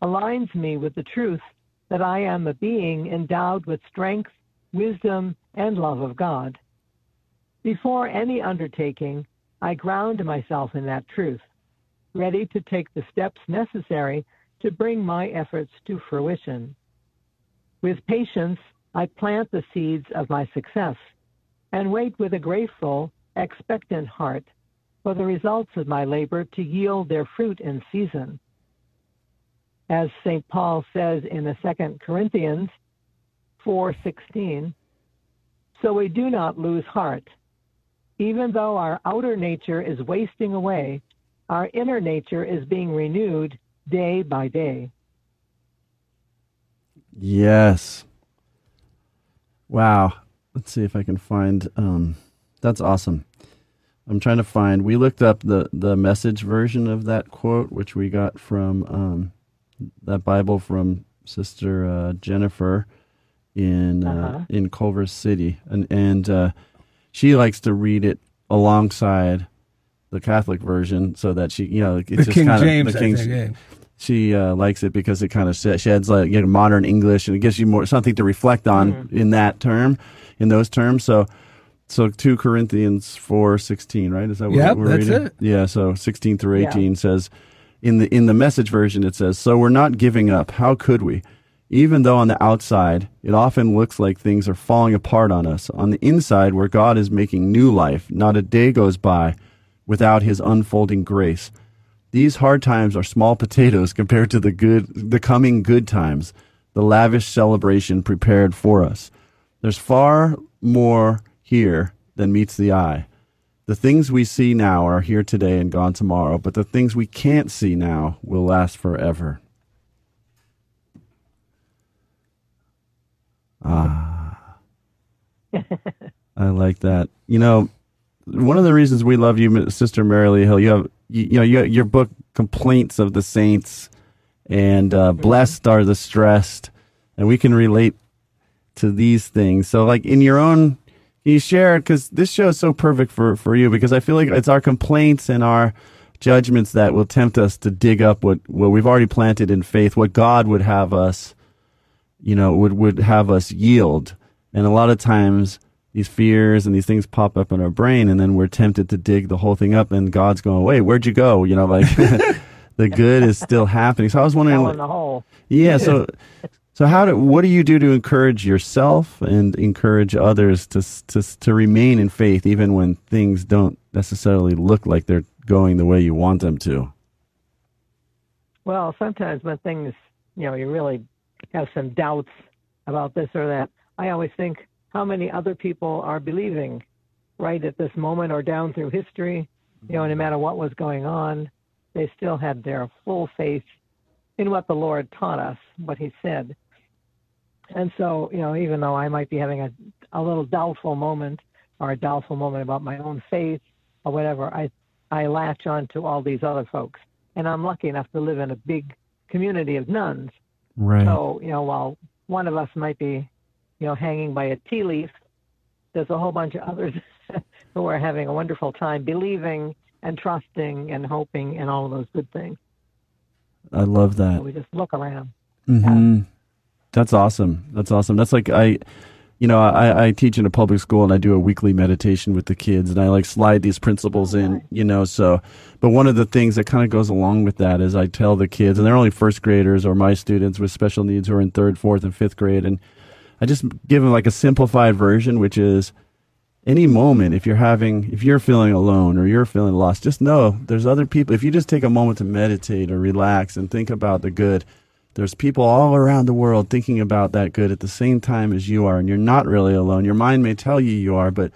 Speaker 7: aligns me with the truth that I am a being endowed with strength, wisdom, and love of God. Before any undertaking, I ground myself in that truth, ready to take the steps necessary to bring my efforts to fruition. With patience, I plant the seeds of my success and wait with a grateful, expectant heart for the results of my labor to yield their fruit in season. As St. Paul says in the 2 Corinthians 4:16, so we do not lose heart. Even though our outer nature is wasting away, our inner nature is being renewed day by day.
Speaker 5: Yes. Wow. Let's see if I can find. Um, that's awesome. I'm trying to find. We looked up the the message version of that quote, which we got from um, that Bible from Sister uh, Jennifer in uh,
Speaker 7: Uh-huh.
Speaker 5: in Culver City, and and uh, she likes to read it alongside the Catholic version, so that she, you know, it's
Speaker 4: The
Speaker 5: just
Speaker 4: King
Speaker 5: kind
Speaker 4: James,
Speaker 5: of the
Speaker 4: I
Speaker 5: King.
Speaker 4: think, yeah.
Speaker 5: She uh, likes it because it kind of sheds like you know, modern English and it gives you more something to reflect on in that term, in those terms. So, so two Corinthians four sixteen, right? Is that what
Speaker 4: Yep,
Speaker 5: we're
Speaker 4: that's
Speaker 5: reading?
Speaker 4: it.
Speaker 5: Yeah. So sixteen through
Speaker 7: Yeah.
Speaker 5: eighteen says, in the in the message version it says, "So we're not giving up. How could we?" Even though on the outside it often looks like things are falling apart on us, on the inside where God is making new life, not a day goes by without His unfolding grace. These hard times are small potatoes compared to the good, the coming good times, the lavish celebration prepared for us. There's far more here than meets the eye. The things we see now are here today and gone tomorrow, but the things we can't see now will last forever. Ah. I like that. You know, one of the reasons we love you, Sister Mary Lea Hill, you have, you, you know, you, your book, Complaints of the Saints, and uh, Blessed are the Stressed, and we can relate to these things. So, like in your own, can you share? Because this show is so perfect for, for you, because I feel like it's our complaints and our judgments that will tempt us to dig up what, what we've already planted in faith, what God would have us, you know, would, would have us yield. And a lot of times, these fears and these things pop up in our brain, and then we're tempted to dig the whole thing up, and God's going, "Wait, where'd you go?" You know, like the good is still happening. So I was wondering,
Speaker 7: the hole.
Speaker 5: yeah. So, so how do what do you do to encourage yourself and encourage others to to to remain in faith even when things don't necessarily look like they're going the way you want them to?
Speaker 7: Well, sometimes when things, you know, you really have some doubts about this or that, I always think how many other people are believing right at this moment or down through history, you know, no mm-hmm. matter what was going on, they still had their full faith in what the Lord taught us, what He said. And so, you know, even though I might be having a, a little doubtful moment or a doubtful moment about my own faith or whatever, I, I latch on to all these other folks. And I'm lucky enough to live in a big community of nuns.
Speaker 5: Right.
Speaker 7: So, you know, while one of us might be, you know, hanging by a tea leaf, there's a whole bunch of others who are having a wonderful time believing and trusting and hoping and all of those good things.
Speaker 5: I love
Speaker 7: So
Speaker 5: that.
Speaker 7: we just look around.
Speaker 5: hmm That's awesome. That's awesome. That's like I, you know, I, I teach in a public school and I do a weekly meditation with the kids and I like slide these principles in, you know. So, but one of the things that kind of goes along with that is I tell the kids, and they're only first graders or my students with special needs who are in third, fourth, and fifth grade, and I just give them like a simplified version, which is any moment if you're having if you're feeling alone or you're feeling lost just know there's other people if you just take a moment to meditate or relax and think about the good there's people all around the world thinking about that good at the same time as you are and you're not really alone. Your mind may tell you you are but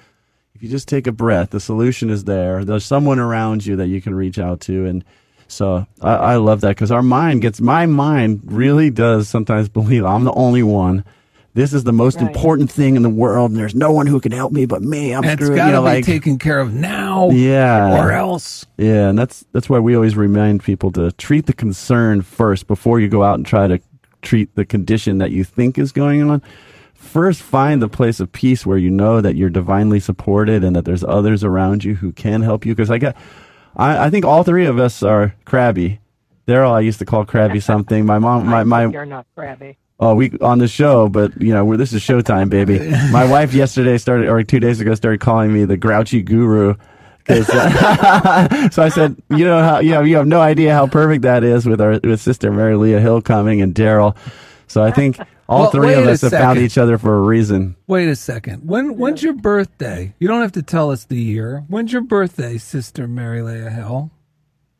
Speaker 5: if you just take a breath the solution is there. There's someone around you that you can reach out to and so i, I love that because our mind gets my mind really does sometimes believe i'm the only one this is the most
Speaker 7: Right.
Speaker 5: important thing in the world, and there's no one who can help me but me. I'm
Speaker 4: And it's
Speaker 5: screwed.
Speaker 4: got
Speaker 5: you
Speaker 4: to
Speaker 5: know,
Speaker 4: be
Speaker 5: like,
Speaker 4: taken care of now
Speaker 5: yeah,
Speaker 4: or else.
Speaker 5: yeah, and that's that's why we always remind people to treat the concern first before you go out and try to treat the condition that you think is going on. First, find the place of peace where you know that you're divinely supported and that there's others around you who can help you. Because I got, I, I think all three of us are crabby. Daryl, I used to call crabby something. My mom, my my.
Speaker 7: You're not crabby.
Speaker 5: Oh, we on the show, but you know, we're, this is showtime, baby. My wife yesterday started, or two days ago, started calling me the grouchy guru. uh, so I said, you know how, you know, you have no idea how perfect that is with our with Sister Mary Lea Hill coming and Daryl. So I think all
Speaker 4: Well,
Speaker 5: three of us have found each other for a reason.
Speaker 4: Wait a second. When when's your birthday? You don't have to tell us the year. When's your birthday, Sister Mary Lea Hill?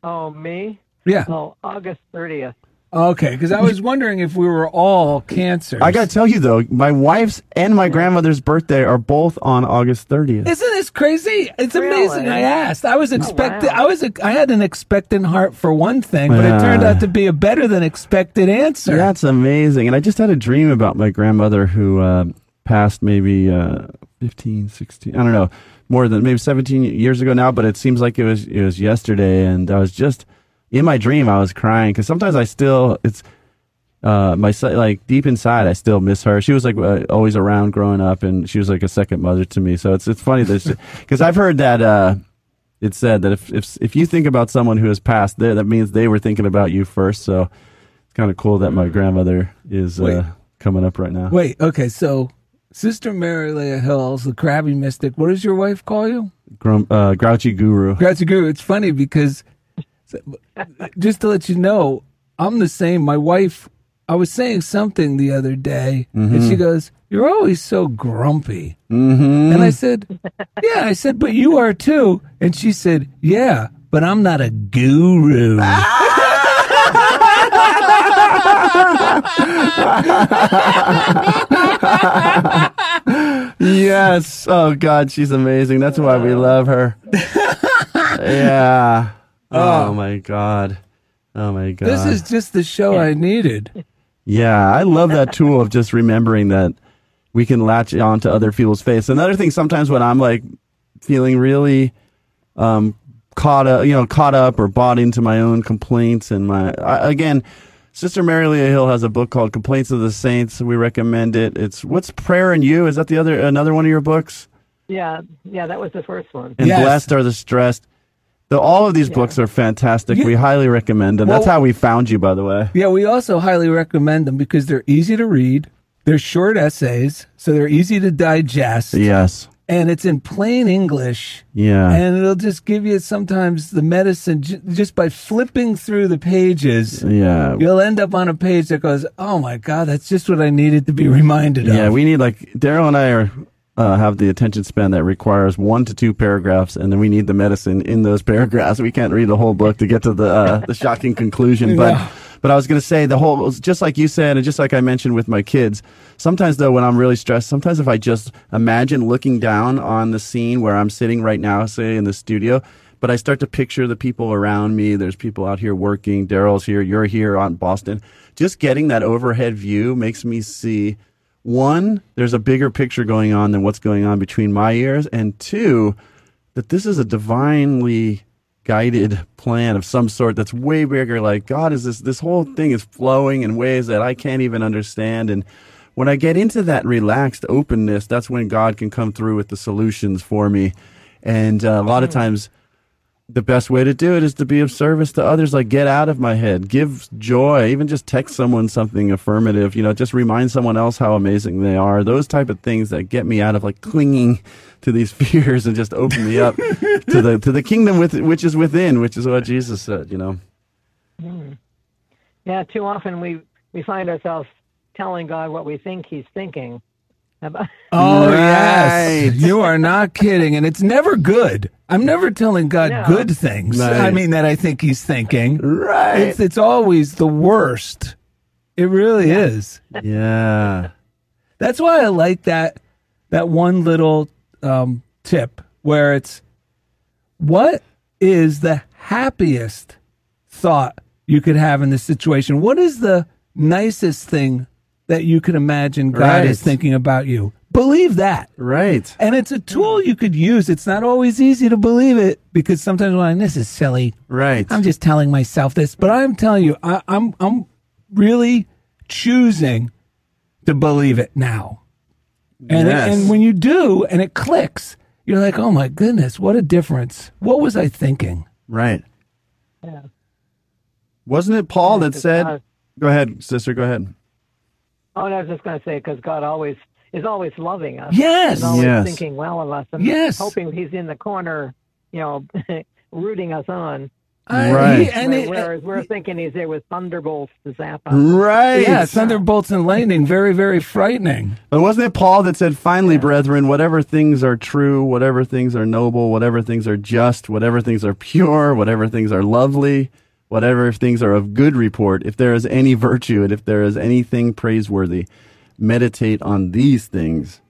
Speaker 7: Oh, me?
Speaker 4: Yeah.
Speaker 7: Oh, August 30th.
Speaker 4: Okay, because I was wondering if we were all cancer.
Speaker 5: I got to tell you though, my wife's and my grandmother's birthday are both on August 30th.
Speaker 4: Isn't this crazy? It's
Speaker 7: Really?
Speaker 4: amazing. I asked. I was expecting.
Speaker 7: wow.
Speaker 4: I was. A, I had an expectant heart for one thing, but it turned out to be a better than expected answer.
Speaker 5: That's amazing. And I just had a dream about my grandmother who uh, passed maybe uh, 15, 16, I don't know, more than maybe 17 years ago now, but it seems like it was it was yesterday and I was just in my dream I was crying cuz sometimes I still it's uh my like deep inside I still miss her. She was like uh, always around growing up and she was like a second mother to me. So it's it's funny that cuz I've heard that uh it's said that if if if you think about someone who has passed, there that means they were thinking about you first. So it's kind of cool that my grandmother is uh, coming up right now.
Speaker 4: Wait, okay, so Sister Mary Lea Hills, the crabby mystic. What does your wife call you?
Speaker 5: Grum, uh, grouchy guru.
Speaker 4: Grouchy Guru. It's funny because just to let you know, I'm the same. My wife, I was saying something the other day, and she goes, "You're always so grumpy."
Speaker 5: Mm-hmm.
Speaker 4: And I said, "Yeah." I said, "But you are too." And she said, "Yeah, but I'm not a guru."
Speaker 5: yes. Oh God, she's amazing. That's why we love her. yeah. Oh my God. Oh my God.
Speaker 4: this is just the show I needed.
Speaker 5: Yeah, I love that tool of just remembering that we can latch on to other people's faiths. Another thing, sometimes when I'm like feeling really um, caught up, you know, caught up or bought into my own complaints and my I, again, Sister Mary Lea Hill has a book called Complaints of the Saints. We recommend it. It's what's prayer and you? Is that the other another one of your books?
Speaker 7: Yeah, yeah, that was the first one.
Speaker 5: And
Speaker 4: Yes.
Speaker 5: blessed are the stressed. The, all of these books are fantastic.
Speaker 4: You-
Speaker 5: we highly recommend them. That's how we found you, by the way.
Speaker 4: Yeah, we also highly recommend them because they're easy to read. They're short essays, so they're easy to digest.
Speaker 5: Yes.
Speaker 4: And it's in plain English.
Speaker 5: Yeah.
Speaker 4: And it'll just give you sometimes the medicine j- just by flipping through the pages.
Speaker 5: yeah.
Speaker 4: You'll end up on a page that goes, "Oh my God, that's just what I needed to be reminded of."
Speaker 5: Yeah, we need like Daryl and I are uh, have the attention span that requires one to two paragraphs, and then we need the medicine in those paragraphs. We can't read the whole book to get to the uh, the shocking conclusion. But
Speaker 4: No.
Speaker 5: but I was going to say the whole just like you said, and just like I mentioned with my kids. Sometimes though, when I'm really stressed, sometimes if I just imagine looking down on the scene where I'm sitting right now, say in the studio. But I start to picture the people around me. There's people out here working. Daryl's here. You're here on Boston. Just getting that overhead view makes me see one, there's a bigger picture going on than what's going on between my ears, and two, that this is a divinely guided plan of some sort that's way bigger. Like God is this this whole thing is flowing in ways that I can't even understand. And when I get into that relaxed openness, that's when God can come through with the solutions for me. And uh, a lot of times the best way to do it is to be of service to others. Like get out of my head. Give joy. Even just text someone something affirmative. You know just remind someone else how amazing they are. Those type of things that get me out of like clinging to these fears and just open me up to the to the kingdom with which is within which is what jesus said you know? Mm-hmm.
Speaker 7: Yeah, too often we we find ourselves telling God what we think He's thinking. About,
Speaker 4: Oh
Speaker 5: Right.
Speaker 4: yes, you are not kidding, and it's never good. I'm never telling God
Speaker 7: No.
Speaker 4: good things.
Speaker 5: Right.
Speaker 4: I mean that I think He's thinking.
Speaker 5: right
Speaker 4: It's it's always the worst. It really is.
Speaker 5: yeah
Speaker 4: That's why I like that that one little um, tip where it's what is the happiest thought you could have in this situation? What is the nicest thing that you can imagine God
Speaker 5: Right.
Speaker 4: is thinking about you? Believe that.
Speaker 5: right
Speaker 4: And it's a tool you could use. It's not always easy to believe it because sometimes when this is silly,
Speaker 5: right
Speaker 4: I'm just telling myself this, but I'm telling you, I, I'm I'm really choosing to believe it now. And
Speaker 5: Yes.
Speaker 4: and when you do, and it clicks, you're like, oh my goodness, what a difference! What was I thinking?
Speaker 5: right
Speaker 7: yeah.
Speaker 5: wasn't it paul that said go ahead sister go ahead
Speaker 7: Oh, and I was just going to say because God always is always loving us.
Speaker 4: Yes.
Speaker 7: and always
Speaker 5: Yes.
Speaker 7: thinking well of us, and
Speaker 4: Yes.
Speaker 7: hoping He's in the corner, you know, rooting us on.
Speaker 4: I-
Speaker 5: Right.
Speaker 4: he- and it,
Speaker 7: Whereas we're thinking He's there with thunderbolts to zap us.
Speaker 5: right
Speaker 4: yeah, thunderbolts and lightning, very very frightening.
Speaker 5: But wasn't it Paul that said, finally, brethren, whatever things are true, whatever things are noble, whatever things are just, whatever things are pure, whatever things are lovely, whatever things are of good report, if there is any virtue and if there is anything praiseworthy, meditate on these things.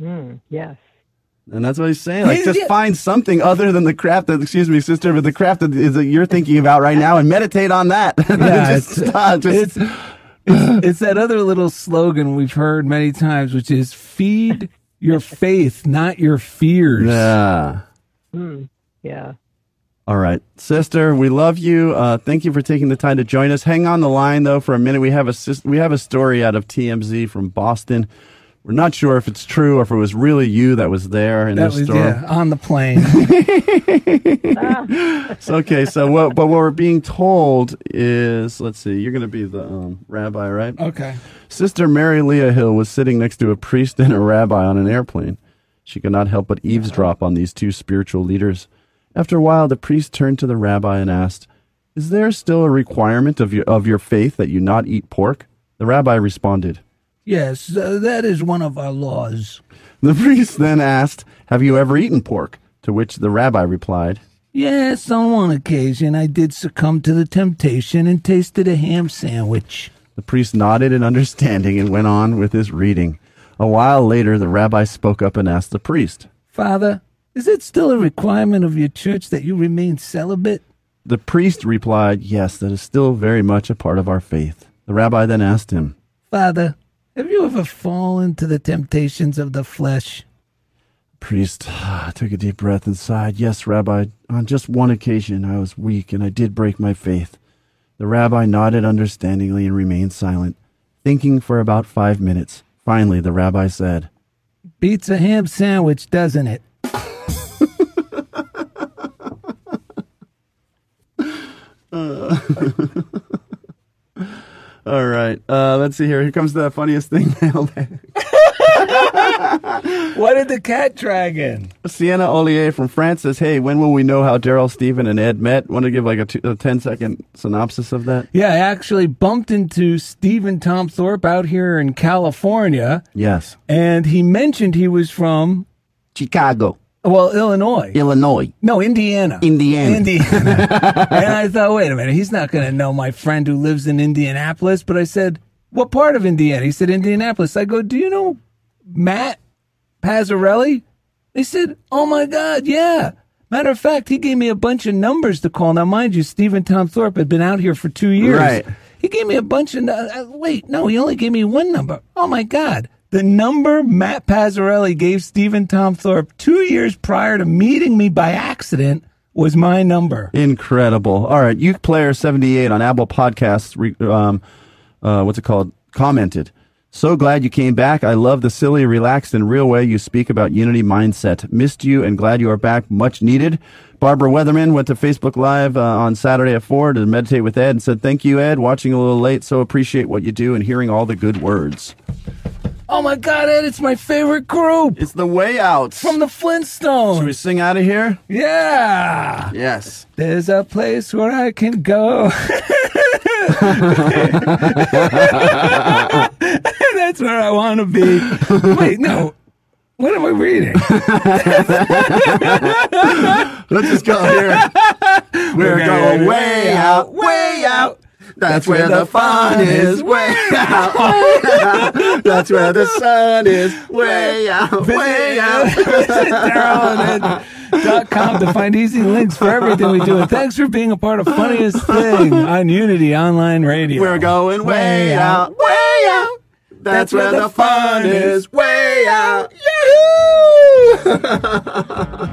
Speaker 7: Mm, yes.
Speaker 5: And that's what he's saying. Like, just find something other than the crap that, excuse me, sister, but the crap that is that you're thinking about right now and meditate on that.
Speaker 4: Yeah,
Speaker 5: just
Speaker 4: it's-
Speaker 5: stop. Just,
Speaker 4: it's, it's it's that other little slogan we've heard many times, which is "Feed your faith, not your fears."
Speaker 5: yeah.
Speaker 7: Mm, yeah.
Speaker 5: All right, sister, we love you. Uh, thank you for taking the time to join us. Hang on the line though for a minute. We have a we have a story out of TMZ from Boston We're not sure if it's true or if it was really you that was there in
Speaker 4: That
Speaker 5: this
Speaker 4: was
Speaker 5: storm.
Speaker 4: yeah on the plane.
Speaker 5: It's okay. So what? But what we're being told is, let's see. You're going to be the um, rabbi, right?
Speaker 4: okay.
Speaker 5: Sister Mary Lea Hill was sitting next to a priest and a rabbi on an airplane. She could not help but eavesdrop on these two spiritual leaders. After a while, the priest turned to the rabbi and asked, "Is there still a requirement of your of your faith that you not eat pork?" The rabbi responded.
Speaker 6: Yes, uh, that is one of our laws.
Speaker 5: The priest then asked, "Have you ever eaten pork?" To which the rabbi replied,
Speaker 6: Yes, on one occasion I did succumb to the temptation and tasted a ham sandwich.
Speaker 5: The priest nodded in understanding and went on with his reading. A while later, the rabbi spoke up and asked the priest.
Speaker 6: Father, is it still a requirement of your church that you remain celibate?
Speaker 5: The priest replied, Yes, that is still very much a part of our faith. The rabbi then asked him,
Speaker 6: Father, have you ever fallen to the temptations of the flesh?
Speaker 5: Priest ah, took a deep breath and sighed, Yes, Rabbi, on just one occasion I was weak and I did break my faith. The rabbi nodded understandingly and remained silent, thinking for about five minutes. Finally, the rabbi said,
Speaker 6: Beats a ham sandwich, doesn't it?
Speaker 5: All right, uh, let's see here. Here comes the funniest thing mailbag.
Speaker 4: What did the cat dragon?
Speaker 5: Sienna Ollier from France says, Hey, when will we know how Daryl, Stephen, and Ed met? Want to give like a, two, a 10 second synopsis of that?
Speaker 4: Yeah, I actually bumped into Stephen Tom Thorpe out here in California,
Speaker 5: Yes.
Speaker 4: and he mentioned he was from
Speaker 6: Chicago,
Speaker 4: well Illinois.
Speaker 6: Illinois,
Speaker 4: No, Indiana.
Speaker 6: Indiana.
Speaker 4: Indiana. and I thought, wait a minute, he's not going to know my friend who lives in Indianapolis. But I said, what part of Indiana? He said, Indianapolis. I go, do you know Matt Pazzarelli? They said, oh my God, yeah. Matter of fact, he gave me a bunch of numbers to call. Now, mind you, Stephen Tom Thorpe had been out here for two years.
Speaker 5: Right.
Speaker 4: He gave me a bunch of. Uh, wait, no, he only gave me one number. Oh my God. The number Matt Pazzarelli gave Stephen Tom Thorpe two years prior to meeting me by accident was my number.
Speaker 5: Incredible. All right, Youth Player 78 on Apple Podcasts, um, uh, what's it called? Commented. So glad you came back. I love the silly, relaxed, and real way you speak about unity mindset. Missed you and glad you are back. Much needed. Barbara Weatherman went to Facebook Live uh, on Saturday at 4 to meditate with Ed and said, Thank you, Ed. Watching a little late, so appreciate what you do and hearing all the good words.
Speaker 4: Oh my God, Ed, it's my favorite group
Speaker 5: It's the way out.
Speaker 4: from the Flintstones.
Speaker 5: Should we sing out of here?
Speaker 4: Yeah.
Speaker 5: Yes.
Speaker 4: There's a place where I can go. That's where I want to be. Wait, no. What am I reading?
Speaker 5: Let's just go here. We're going way out, way out. That's where the fun is, way out. That's where the sun is, way out, way out.
Speaker 4: DarylandEd.com to find easy links for everything we do. And thanks for being a part of Funniest Thing on Unity Online Radio.
Speaker 5: We're going way out, way out. That's where the fun is, way out. Yahoo!